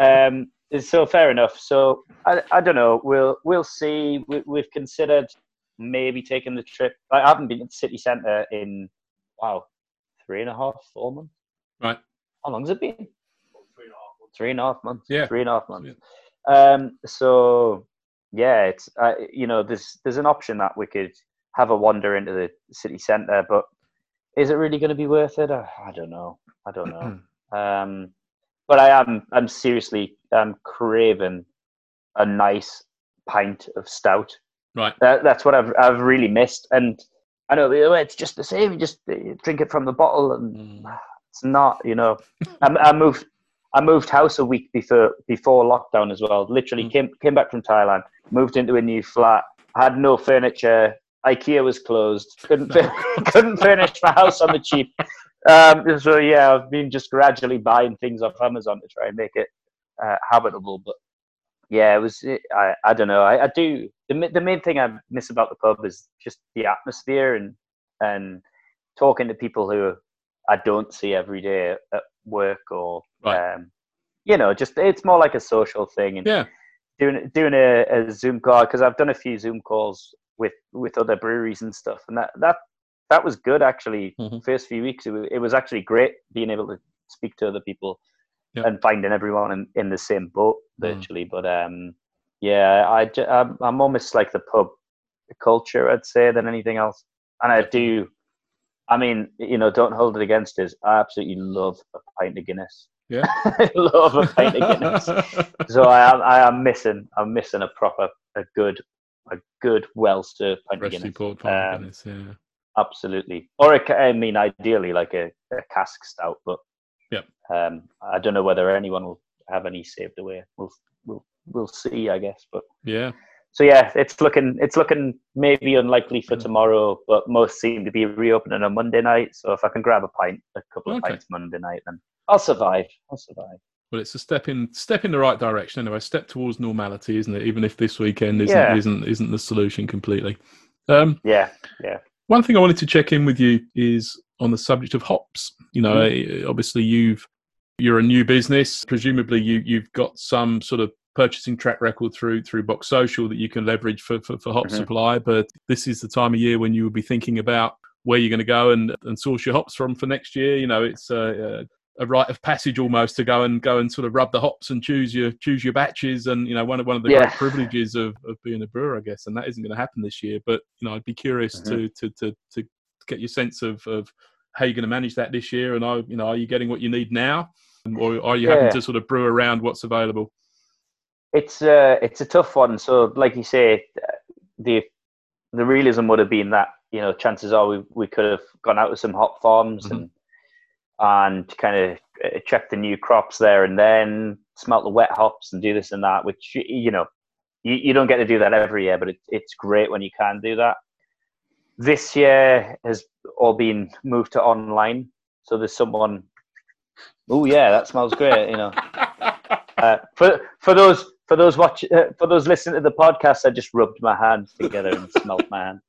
um, so fair enough. So I, I don't know. We'll we'll see. We, we've considered maybe taking the trip. I haven't been to the city centre in wow three and a half, four months. Right. How long has it been? Three and a half months. Yeah. Three and a half months. Um. So yeah, it's uh, you know there's there's an option that we could have a wander into the city centre, but is it really going to be worth it? Uh, I don't know. I don't know. Um, but I am I'm seriously I'm craving a nice pint of stout. Right. That, that's what I've I've really missed. And I know it's just the same. You just uh, drink it from the bottle, and Mm. it's not. You know, I, I moved I moved house a week before before lockdown as well. Literally Mm. came came back from Thailand, moved into a new flat, had no furniture. IKEA was closed. Couldn't couldn't finish my house on the cheap. Um, so yeah, I've been just gradually buying things off Amazon to try and make it uh, habitable. But yeah, it was. I I don't know. I, I do. The the main thing I miss about the pub is just the atmosphere and and talking to people who I don't see every day at work or Right. um, you know, just it's more like a social thing and Yeah. doing doing a, a Zoom call because I've done a few Zoom calls with with other breweries and stuff, and that that that was good actually. Mhm. First few weeks, it was, it was actually great being able to speak to other people and finding everyone in, in the same boat Mm. virtually. But um, yeah, I I'm, I'm almost like the pub culture, I'd say, than anything else, and I do. I mean, you know, don't hold it against us. I absolutely love a pint of Guinness. Yeah. Love a pint of Guinness so I am I am missing I'm missing a proper a good a good well served pint of Freshly Guinness. pint Um, Guinness, yeah. Absolutely, or a, I mean ideally like a, a cask stout, but. Um, I don't know whether anyone will have any saved away. We'll we'll we'll see, I guess. But Yeah. so yeah, it's looking it's looking maybe unlikely for Mm. tomorrow, but most seem to be reopening on Monday night. So if I can grab a pint, a couple of Okay. pints Monday night, then I'll survive. I'll survive. Well, it's a step in step in the right direction anyway. Step towards normality, isn't it? Even if this weekend isn't Yeah. isn't isn't the solution completely. Um, Yeah, yeah. one thing I wanted to check in with you is on the subject of hops. You know, Mm-hmm. eh, obviously you've you're a new business. Presumably you you've got some sort of purchasing track record through through Box Social that you can leverage for for, for hop Mhm. supply. But this is the time of year when you would be thinking about where you're going to go and and source your hops from for next year. You know, it's a, a a rite of passage almost to go and go and sort of rub the hops and choose your choose your batches and you know one of one of the Yeah. great privileges of, of being a brewer I guess and that isn't going to happen this year but you know I'd be curious to, to to to get your sense of of how you're going to manage that this year and are you know are you getting what you need now or are you having to sort of brew around what's available It's uh, it's a tough one. So, like you say, the the realism would have been that you know chances are we we could have gone out to some hop farms Mhm. and and kind of uh, check the new crops there and then smelt the wet hops and do this and that. Which you know you, you don't get to do that every year, but it, it's great when you can do that. This year has all been moved to online. So there's someone. Oh yeah, that smells great. You know. Uh, for for those for those watch uh, for those listening to the podcast, I just rubbed my hands together and smelt my hand.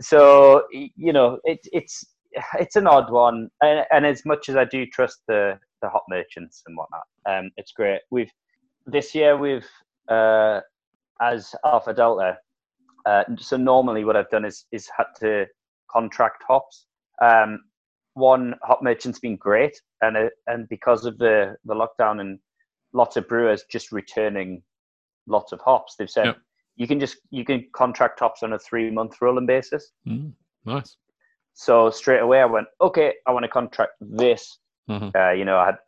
So you know, it, it's it's an odd one, and, and as much as I do trust the the hop merchants and whatnot, um, it's great. We've this year we've uh, as Alpha Delta. Uh, so normally, what I've done is is had to contract hops. Um, one hop merchant's been great, and uh, and because of the the lockdown and lots of brewers just returning lots of hops. They've said Yep. you can just you can contract hops on a three month rolling basis. Mm, nice So straight away I went, okay, I want to contract this. Mhm. Uh, you know, I had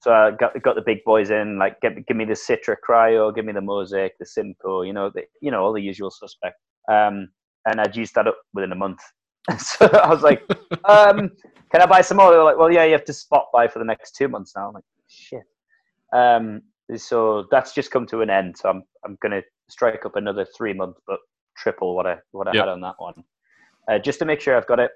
so I got got the big boys in, like give, give me the Citra Cryo, give me the Mosaic, the Simcoe, you know, the, you know all the usual suspect. Um, and I'd used that up within a month. so I was like, um, can I buy some more? They were like, well, yeah, you have to spot buy for the next two months now. I'm like, shit. Um, so that's just come to an end. So I'm I'm gonna strike up another three months, but triple what I what I Yep. had on that one, uh, just to make sure I've got it.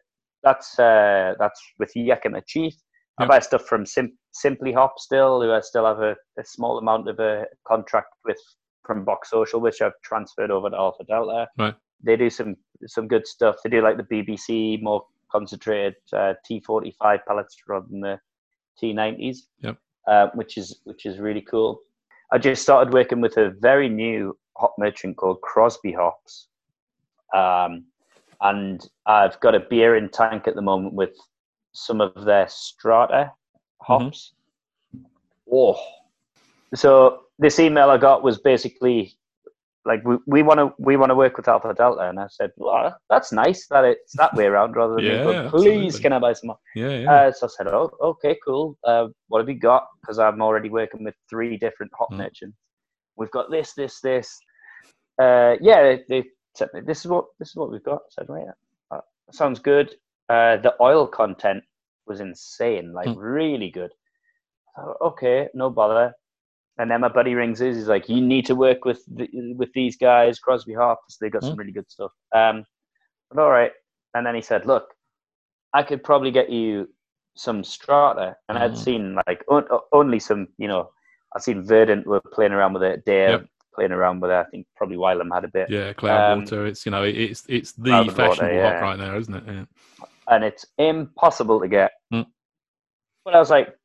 That's uh, that's with Yakima Chief. I buy stuff from Sim- Simply Hop still, who I still have a, a small amount of a contract with from Box Social, which I've transferred over to Alpha Delta. Right. They do some some good stuff. They do like the BBC more concentrated uh, T45 pellets rather than the T90s. Yep. Uh, which is which is really cool. I just started working with a very new hop merchant called Crosby Hops, um, and I've got a beer in tank at the moment with some of their Strata hops. Oh, so this email I got was basically like we we want to we want to work with Alpha Delta, and I said, well, that's nice that it's that way around rather than Yeah, going, please absolutely. can I buy some more? yeah yeah Uh, so I said, oh, okay, cool. Uh, what have you got? Because I'm already working with three different hop Mm. merchants. We've got this, this, this. Uh, yeah, they, they said, this is what this is what we've got. I said, right, uh, sounds good. Uh, the oil content was insane, like Mm. really good. Uh, okay, no bother. And then my buddy rings us. He's like, "You need to work with the, with these guys, Crosby Hops. They got some really good stuff." Um, but all right. And then he said, "Look, I could probably get you some strata." And I'd Mhm. seen like on, only some, you know, I'd seen Verdant were playing around with it, Dare Yep. Playing around with it. I think probably Wylam had a bit, yeah cloud um, water it's you know it's it's the water, fashionable yeah. hop right now isn't it yeah and it's impossible to get. Mm. But I was like,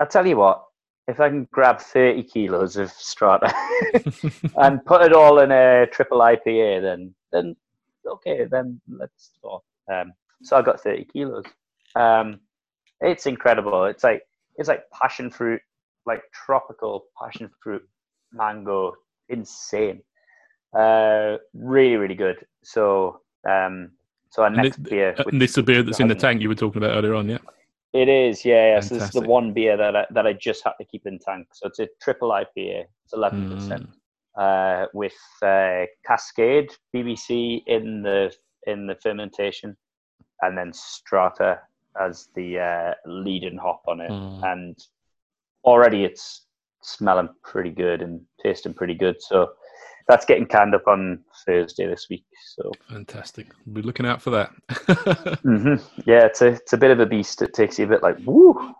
I tell you what, if I can grab thirty kilos of strata and put it all in a triple IPA, then then okay, then let's talk. Um, so I got thirty kilos. Um, it's incredible. It's like it's like passion fruit, like tropical passion fruit, mango, insane. Uh, really, really good. So, um, so our And next it- beer, Uh, and this is the beer that's in the tank you were talking about earlier on yeah it is, yeah. yeah. So this is the one beer that I, that I just had to keep in tank. So it's a triple IPA. It's eleven percent Mm. uh, with uh, Cascade BBC in the in the fermentation, and then Strata as the uh, leading hop on it. Mm. And already it's smelling pretty good and tasting pretty good. So that's getting canned up on Thursday this week. So fantastic we'll be looking out for that hmm yeah, it's a it's a bit of a beast. It takes you a bit like woo,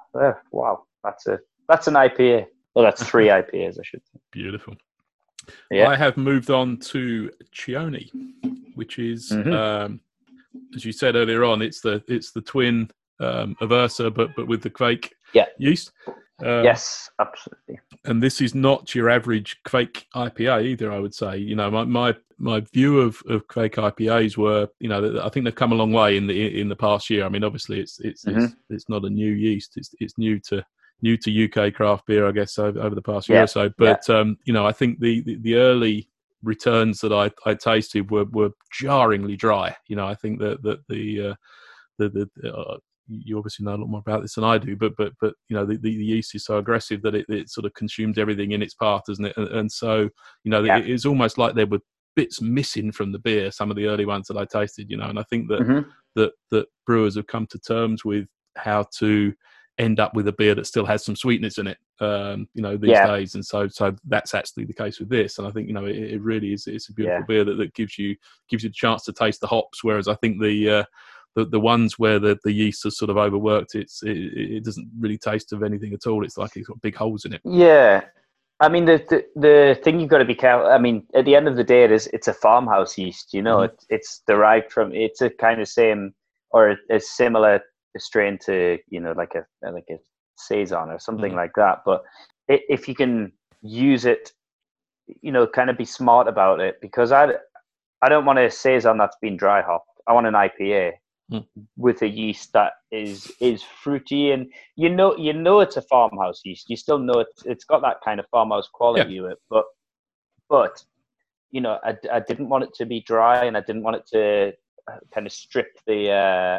wow, that's a that's an IPA. Well, that's three IPAs, I should say. Beautiful. Yeah. I have moved on to Chioni, which is, Mhm. um, as you said earlier on, it's the it's the twin um, Aversa, but but with the Kveik Yeah. yeast. Um, yes, absolutely. and this is not your average Kveik IPA either. I would say, you know, my my, my view of, of Kveik IPAs were, you know, I think they've come a long way in the in the past year. I mean, obviously, it's it's it's, it's not a new yeast. It's it's new to new to UK craft beer, I guess, over, over the past year Yeah, or so. But um, you know, I think the, the the early returns that I I tasted were were jarringly dry. You know, I think that that the uh, the the uh, you obviously know a lot more about this than I do, but but but you know the, the, the yeast is so aggressive that it, it sort of consumes everything in its path, doesn't it? And, and so you know Yeah. it is almost like there were bits missing from the beer. Some of the early ones that I tasted, you know, and I think that Mhm. that that brewers have come to terms with how to end up with a beer that still has some sweetness in it. Um, you know these Yeah. days, and so so that's actually the case with this. And I think you know it, it really is. It's a beautiful Yeah. beer that, that gives you gives you the chance to taste the hops. Whereas I think the uh, the, the ones where the, the yeast is sort of overworked, it's it, it doesn't really taste of anything at all. It's like it's got big holes in it. Yeah, I mean the, the the thing you've got to be careful. I mean, at the end of the day, it is it's a farmhouse yeast. You know, Mhm. it, it's derived from. It's a kind of same or a similar strain to you know like a like a saison or something Mhm. like that. But i if you can use it, you know, kind of be smart about it because I I don't want a saison that's been dry hopped. I want an IPA Mm. with a yeast that is is fruity and you know you know it's a farmhouse yeast. You still know it's it's got that kind of farmhouse quality to it, but but you know I, I didn't want it to be dry and I didn't want it to uh, kind of strip the uh,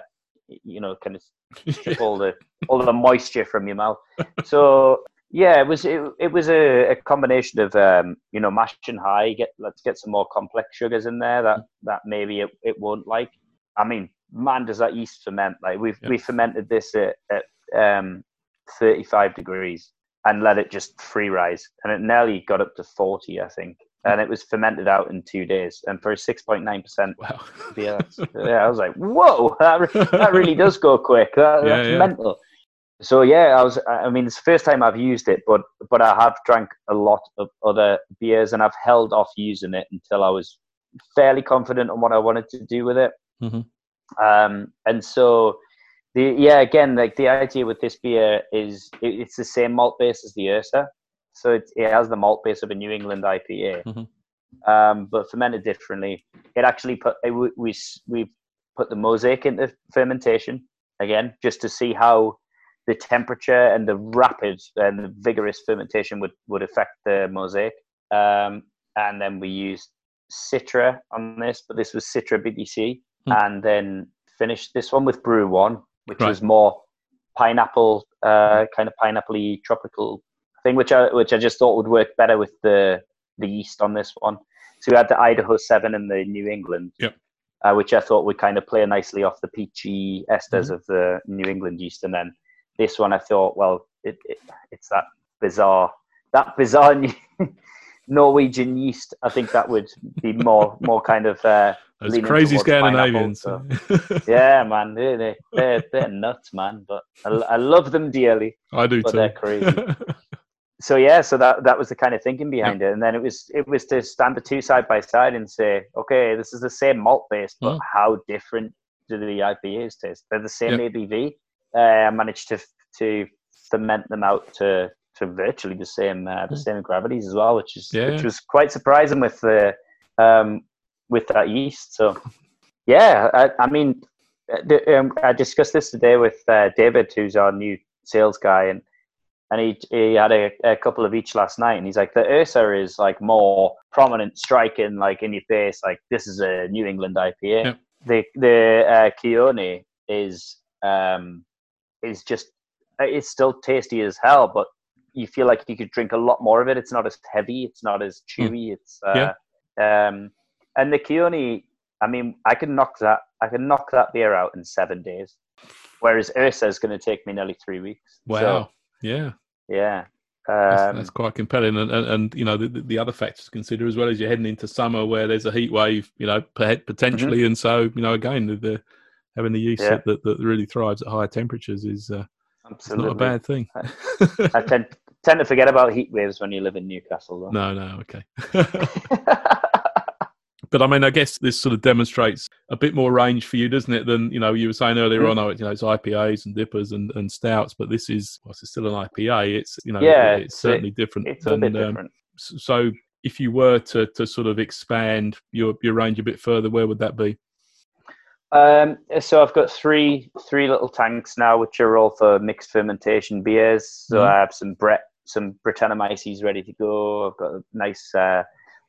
you know kind of strip all the all the moisture from your mouth. So yeah, it was it, it was a, a combination of um, you know mash and high. Get let's get some more complex sugars in there that that maybe it, it won't like. I mean, man, does that yeast ferment? Like we've Yeah. we fermented this at, at um, 35 degrees and let it just free rise, and it nearly got up to 40, I think. And it was fermented out in two days, and for a 6.9 percent wow. beer, yeah, I was like, whoa, that, re- that really does go quick. That, Yeah, that's yeah. mental. So yeah, I was. I mean, it's the first time I've used it, but but I have drank a lot of other beers, and I've held off using it until I was fairly confident on what I wanted to do with it. Mhm. Um, and so the yeah, again, like the idea with this beer is it, it's the same malt base as the Ursa, so it, it has the malt base of a New England IPA, Mhm. um, but fermented differently. It actually put it, we we put the mosaic into fermentation again, just to see how the temperature and the rapid and the vigorous fermentation would, would affect the mosaic. Um, and then we used Citra on this, but this was Citra BBC. Hmm. And then finished this one with Bru-1, which Right. was more pineapple, uh, kind of pineapple tropical thing, which I which I just thought would work better with the the yeast on this one. So we had the Idaho Seven and the New England, Yep. uh, which I thought would kind of play nicely off the peachy esters Mm-hmm. of the New England yeast, and then this one I thought, well, it, it it's that bizarre that bizarre Norwegian yeast. I think that would be more more kind of uh, Those crazy Scandinavians. yeah, man, they they they're, they're nuts, man. But I, I love them dearly. I do But too. they're crazy. So yeah, so that that was the kind of thinking behind it, and then it was it was to stand the two side by side and say, okay, this is the same malt base, but Mm. how different do the IPAs taste? They're the same. ABV. Uh, I managed to to ferment them out to to virtually the same uh, the same gravities as well, which is Yeah, which was quite surprising with the um, with that yeast. So yeah, I, I mean, uh, the, um, I discussed this today with uh, David, who's our new sales guy, and and he he had a, a couple of each last night, and he's like, the Ursa is like more prominent, striking, like in your face, like this is a New England IPA. Yep. The the uh, Keone is um is just uh, it's still tasty as hell, but you feel like you could drink a lot more of it. It's not as heavy, it's not as chewy. It's uh, um and the Keone, I mean, I can knock that I can knock that beer out in seven days, whereas Ursa is going to take me nearly three weeks. wow. So, yeah. yeah. That's, Um, that's quite compelling, and, and, and you know the, the- the other factors to consider as well as you're heading into summer where there's a heat wave, you know, potentially, and so you know again the, the having the yeast Mm-hmm. Yeah. that, that, really thrives at higher temperatures is uh, it's not a bad thing. I tend tend to forget about heat waves when you live in Newcastle. Though. No, no, okay. but I mean, I guess this sort of demonstrates a bit more range for you, doesn't it? Than you know, you were saying earlier Mm. on, oh, you know, it's IPAs and DIPAs and, and stouts, but this is well, it's still an IPA. It's you know, Yeah, it's it's- certainly different. it's a bit than, um, different. so, if you were to to sort of expand your your range a bit further, where would that be? Um, so I've got three three little tanks now, which are all for mixed fermentation beers. So Mhm. I have some Brett, some Brettanomyces ready to go. I've got a nice uh,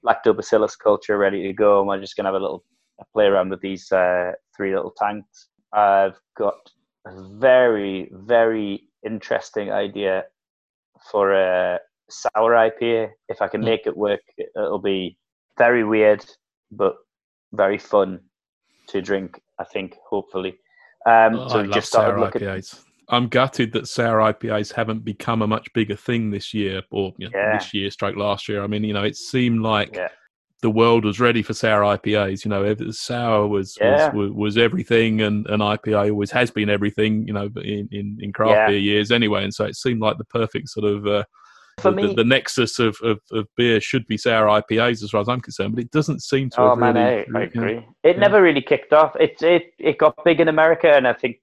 Lactobacillus culture ready to go. And we're just gonna have a little a play around with these uh, three little tanks. I've got a very very interesting idea for a sour IPA. If I can Mm. make it work, it'll be very weird but very fun to drink. I think, hopefully. Um, Oh, so I just started sour looking. IPAs. I'm gutted that sour IPAs haven't become a much bigger thing this year, or you know, Yeah. this year, stroke last year. I mean, you know, it seemed like Yeah. the world was ready for sour IPAs. You know, sour was Yeah. was, was everything, and an IPA always has been everything. You know, in in, in craft beer years anyway, and so it seemed like the perfect sort of. Uh, the, me, the, the nexus of, of, of beer should be sour IPAs, as far as I'm concerned, but it doesn't seem to. oh have man, really, I, I yeah. agree. It Yeah. never really kicked off. It it it got big in America, and I think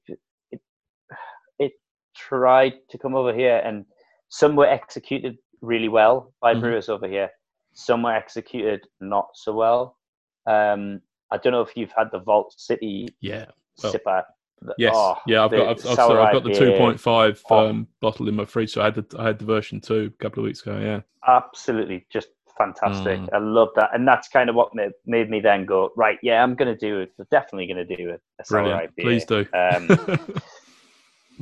tried to come over here, and some were executed really well by Mhm. brewers over here. Some were executed not so well. Um, I don't know if you've had the Vault City Yeah, Well, sipper. The- Yes, oh, yeah, I've got I've, I've, I've got the two point five two point five Oh. um, bottle in my fridge. So I had the I had the version two a couple of weeks ago. Yeah, absolutely just fantastic. Mm. I love that, and that's kind of what made, made me then go right. Yeah, I'm going to do it. Definitely going to do it. A sour brilliant. IPA. Please do. Um,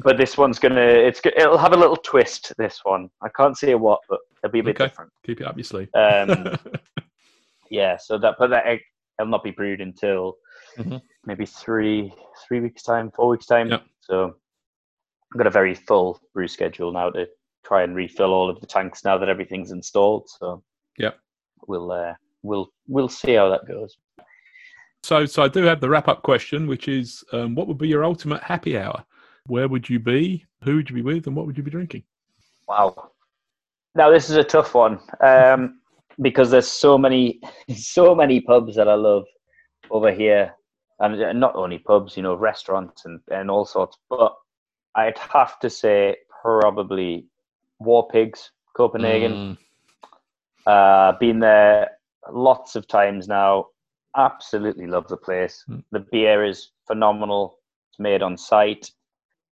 but this one's gonna it's it'll have a little twist. This one, I can't say what, but it'll be a bit Okay. different. Keep it up your sleeve. Um, yeah, so that but that egg will not be brewed until Mhm. maybe three three weeks time, four weeks time. Yep. So I've got a very full brew schedule now to try and refill all of the tanks now that everything's installed. So yeah, we'll uh, we'll we'll see how that goes. so so I do have the wrap up question, which is, um, what would be your ultimate happy hour? Where would you be? Who would you be with? And what would you be drinking? Wow. Now this is a tough one um, because there's so many, so many pubs that I love over here, and uh, not only pubs, you know, restaurants and and all sorts. But I'd have to say probably War Pigs, Copenhagen. Mm, Uh, been there lots of times now. Absolutely love the place. Mm. The beer is phenomenal. It's made on site.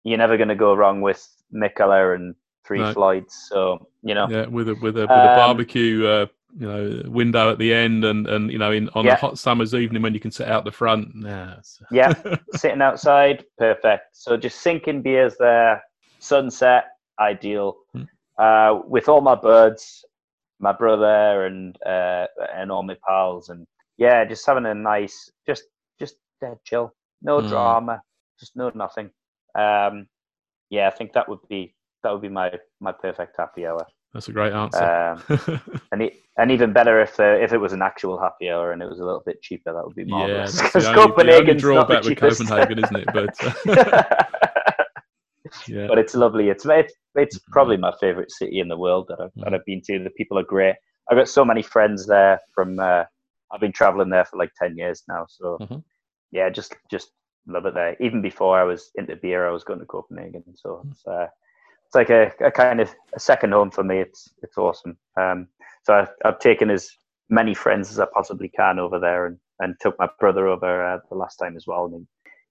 You're never going to go wrong with Mikkeller and Three No. Floyds. So you know, yeah, with a with a with a Um, barbecue, uh, you know, window at the end, and and you know, in on a hot summer's evening when you can sit out the front. Nah, Yeah. sitting outside, perfect. So just sinking beers there, sunset, ideal. Hmm. Uh, with all my birds, my brother and uh, and all my pals, and yeah, just having a nice, just just dead chill, no Hmm. drama, just no nothing. Um, yeah, I think that would be that would be my my perfect happy hour. That's a great answer. Um, and e- and even better if uh, if it was an actual happy hour and it was a little bit cheaper, that would be yeah, marvelous. Because the only, the only Copenhagen's not the drawback with. Copenhagen, isn't it? But uh, yeah, but it's lovely. It's it's, it's Mhm. probably my favorite city in the world that I've, that Mhm. I've been to. The people are great. I've got so many friends there. From uh, I've been traveling there for like ten years now. So Mhm. yeah, just just love it there. Even before I was into beer, I was going to Copenhagen. So it's uh, it's like a, a kind of a second home for me. It's it's awesome. Um, so I've, I've taken as many friends as I possibly can over there, and, and took my brother over uh, the last time as well. And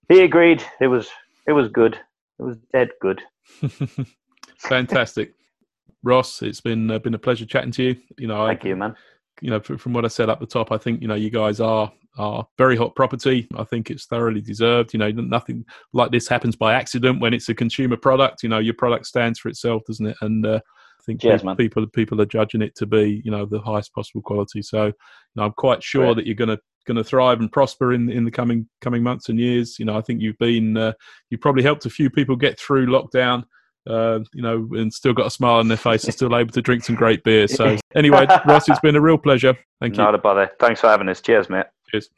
he, he agreed. It was it was good. It was dead good. fantastic. Ross, it's been uh, been a pleasure chatting to you. You know, I, Thank you, man. you know, from what I said up the top, I think you know you guys are are very hot property. I think it's thoroughly deserved. You know, nothing like this happens by accident when it's a consumer product. You know, your product stands for itself, doesn't it? And uh, I think Cheers, pe- man. people people are judging it to be you know the highest possible quality. So, you know, I'm quite sure that you're going to going to thrive and prosper in in the coming coming months and years. You know, I think you've been uh, you probably helped a few people get through lockdown. Uh, you know, and still got a smile on their face and still able to drink some great beer. So, anyway, Ross, it's been a real pleasure. Thank you. Not a bother. Thanks for having us. Cheers, mate. Cheers.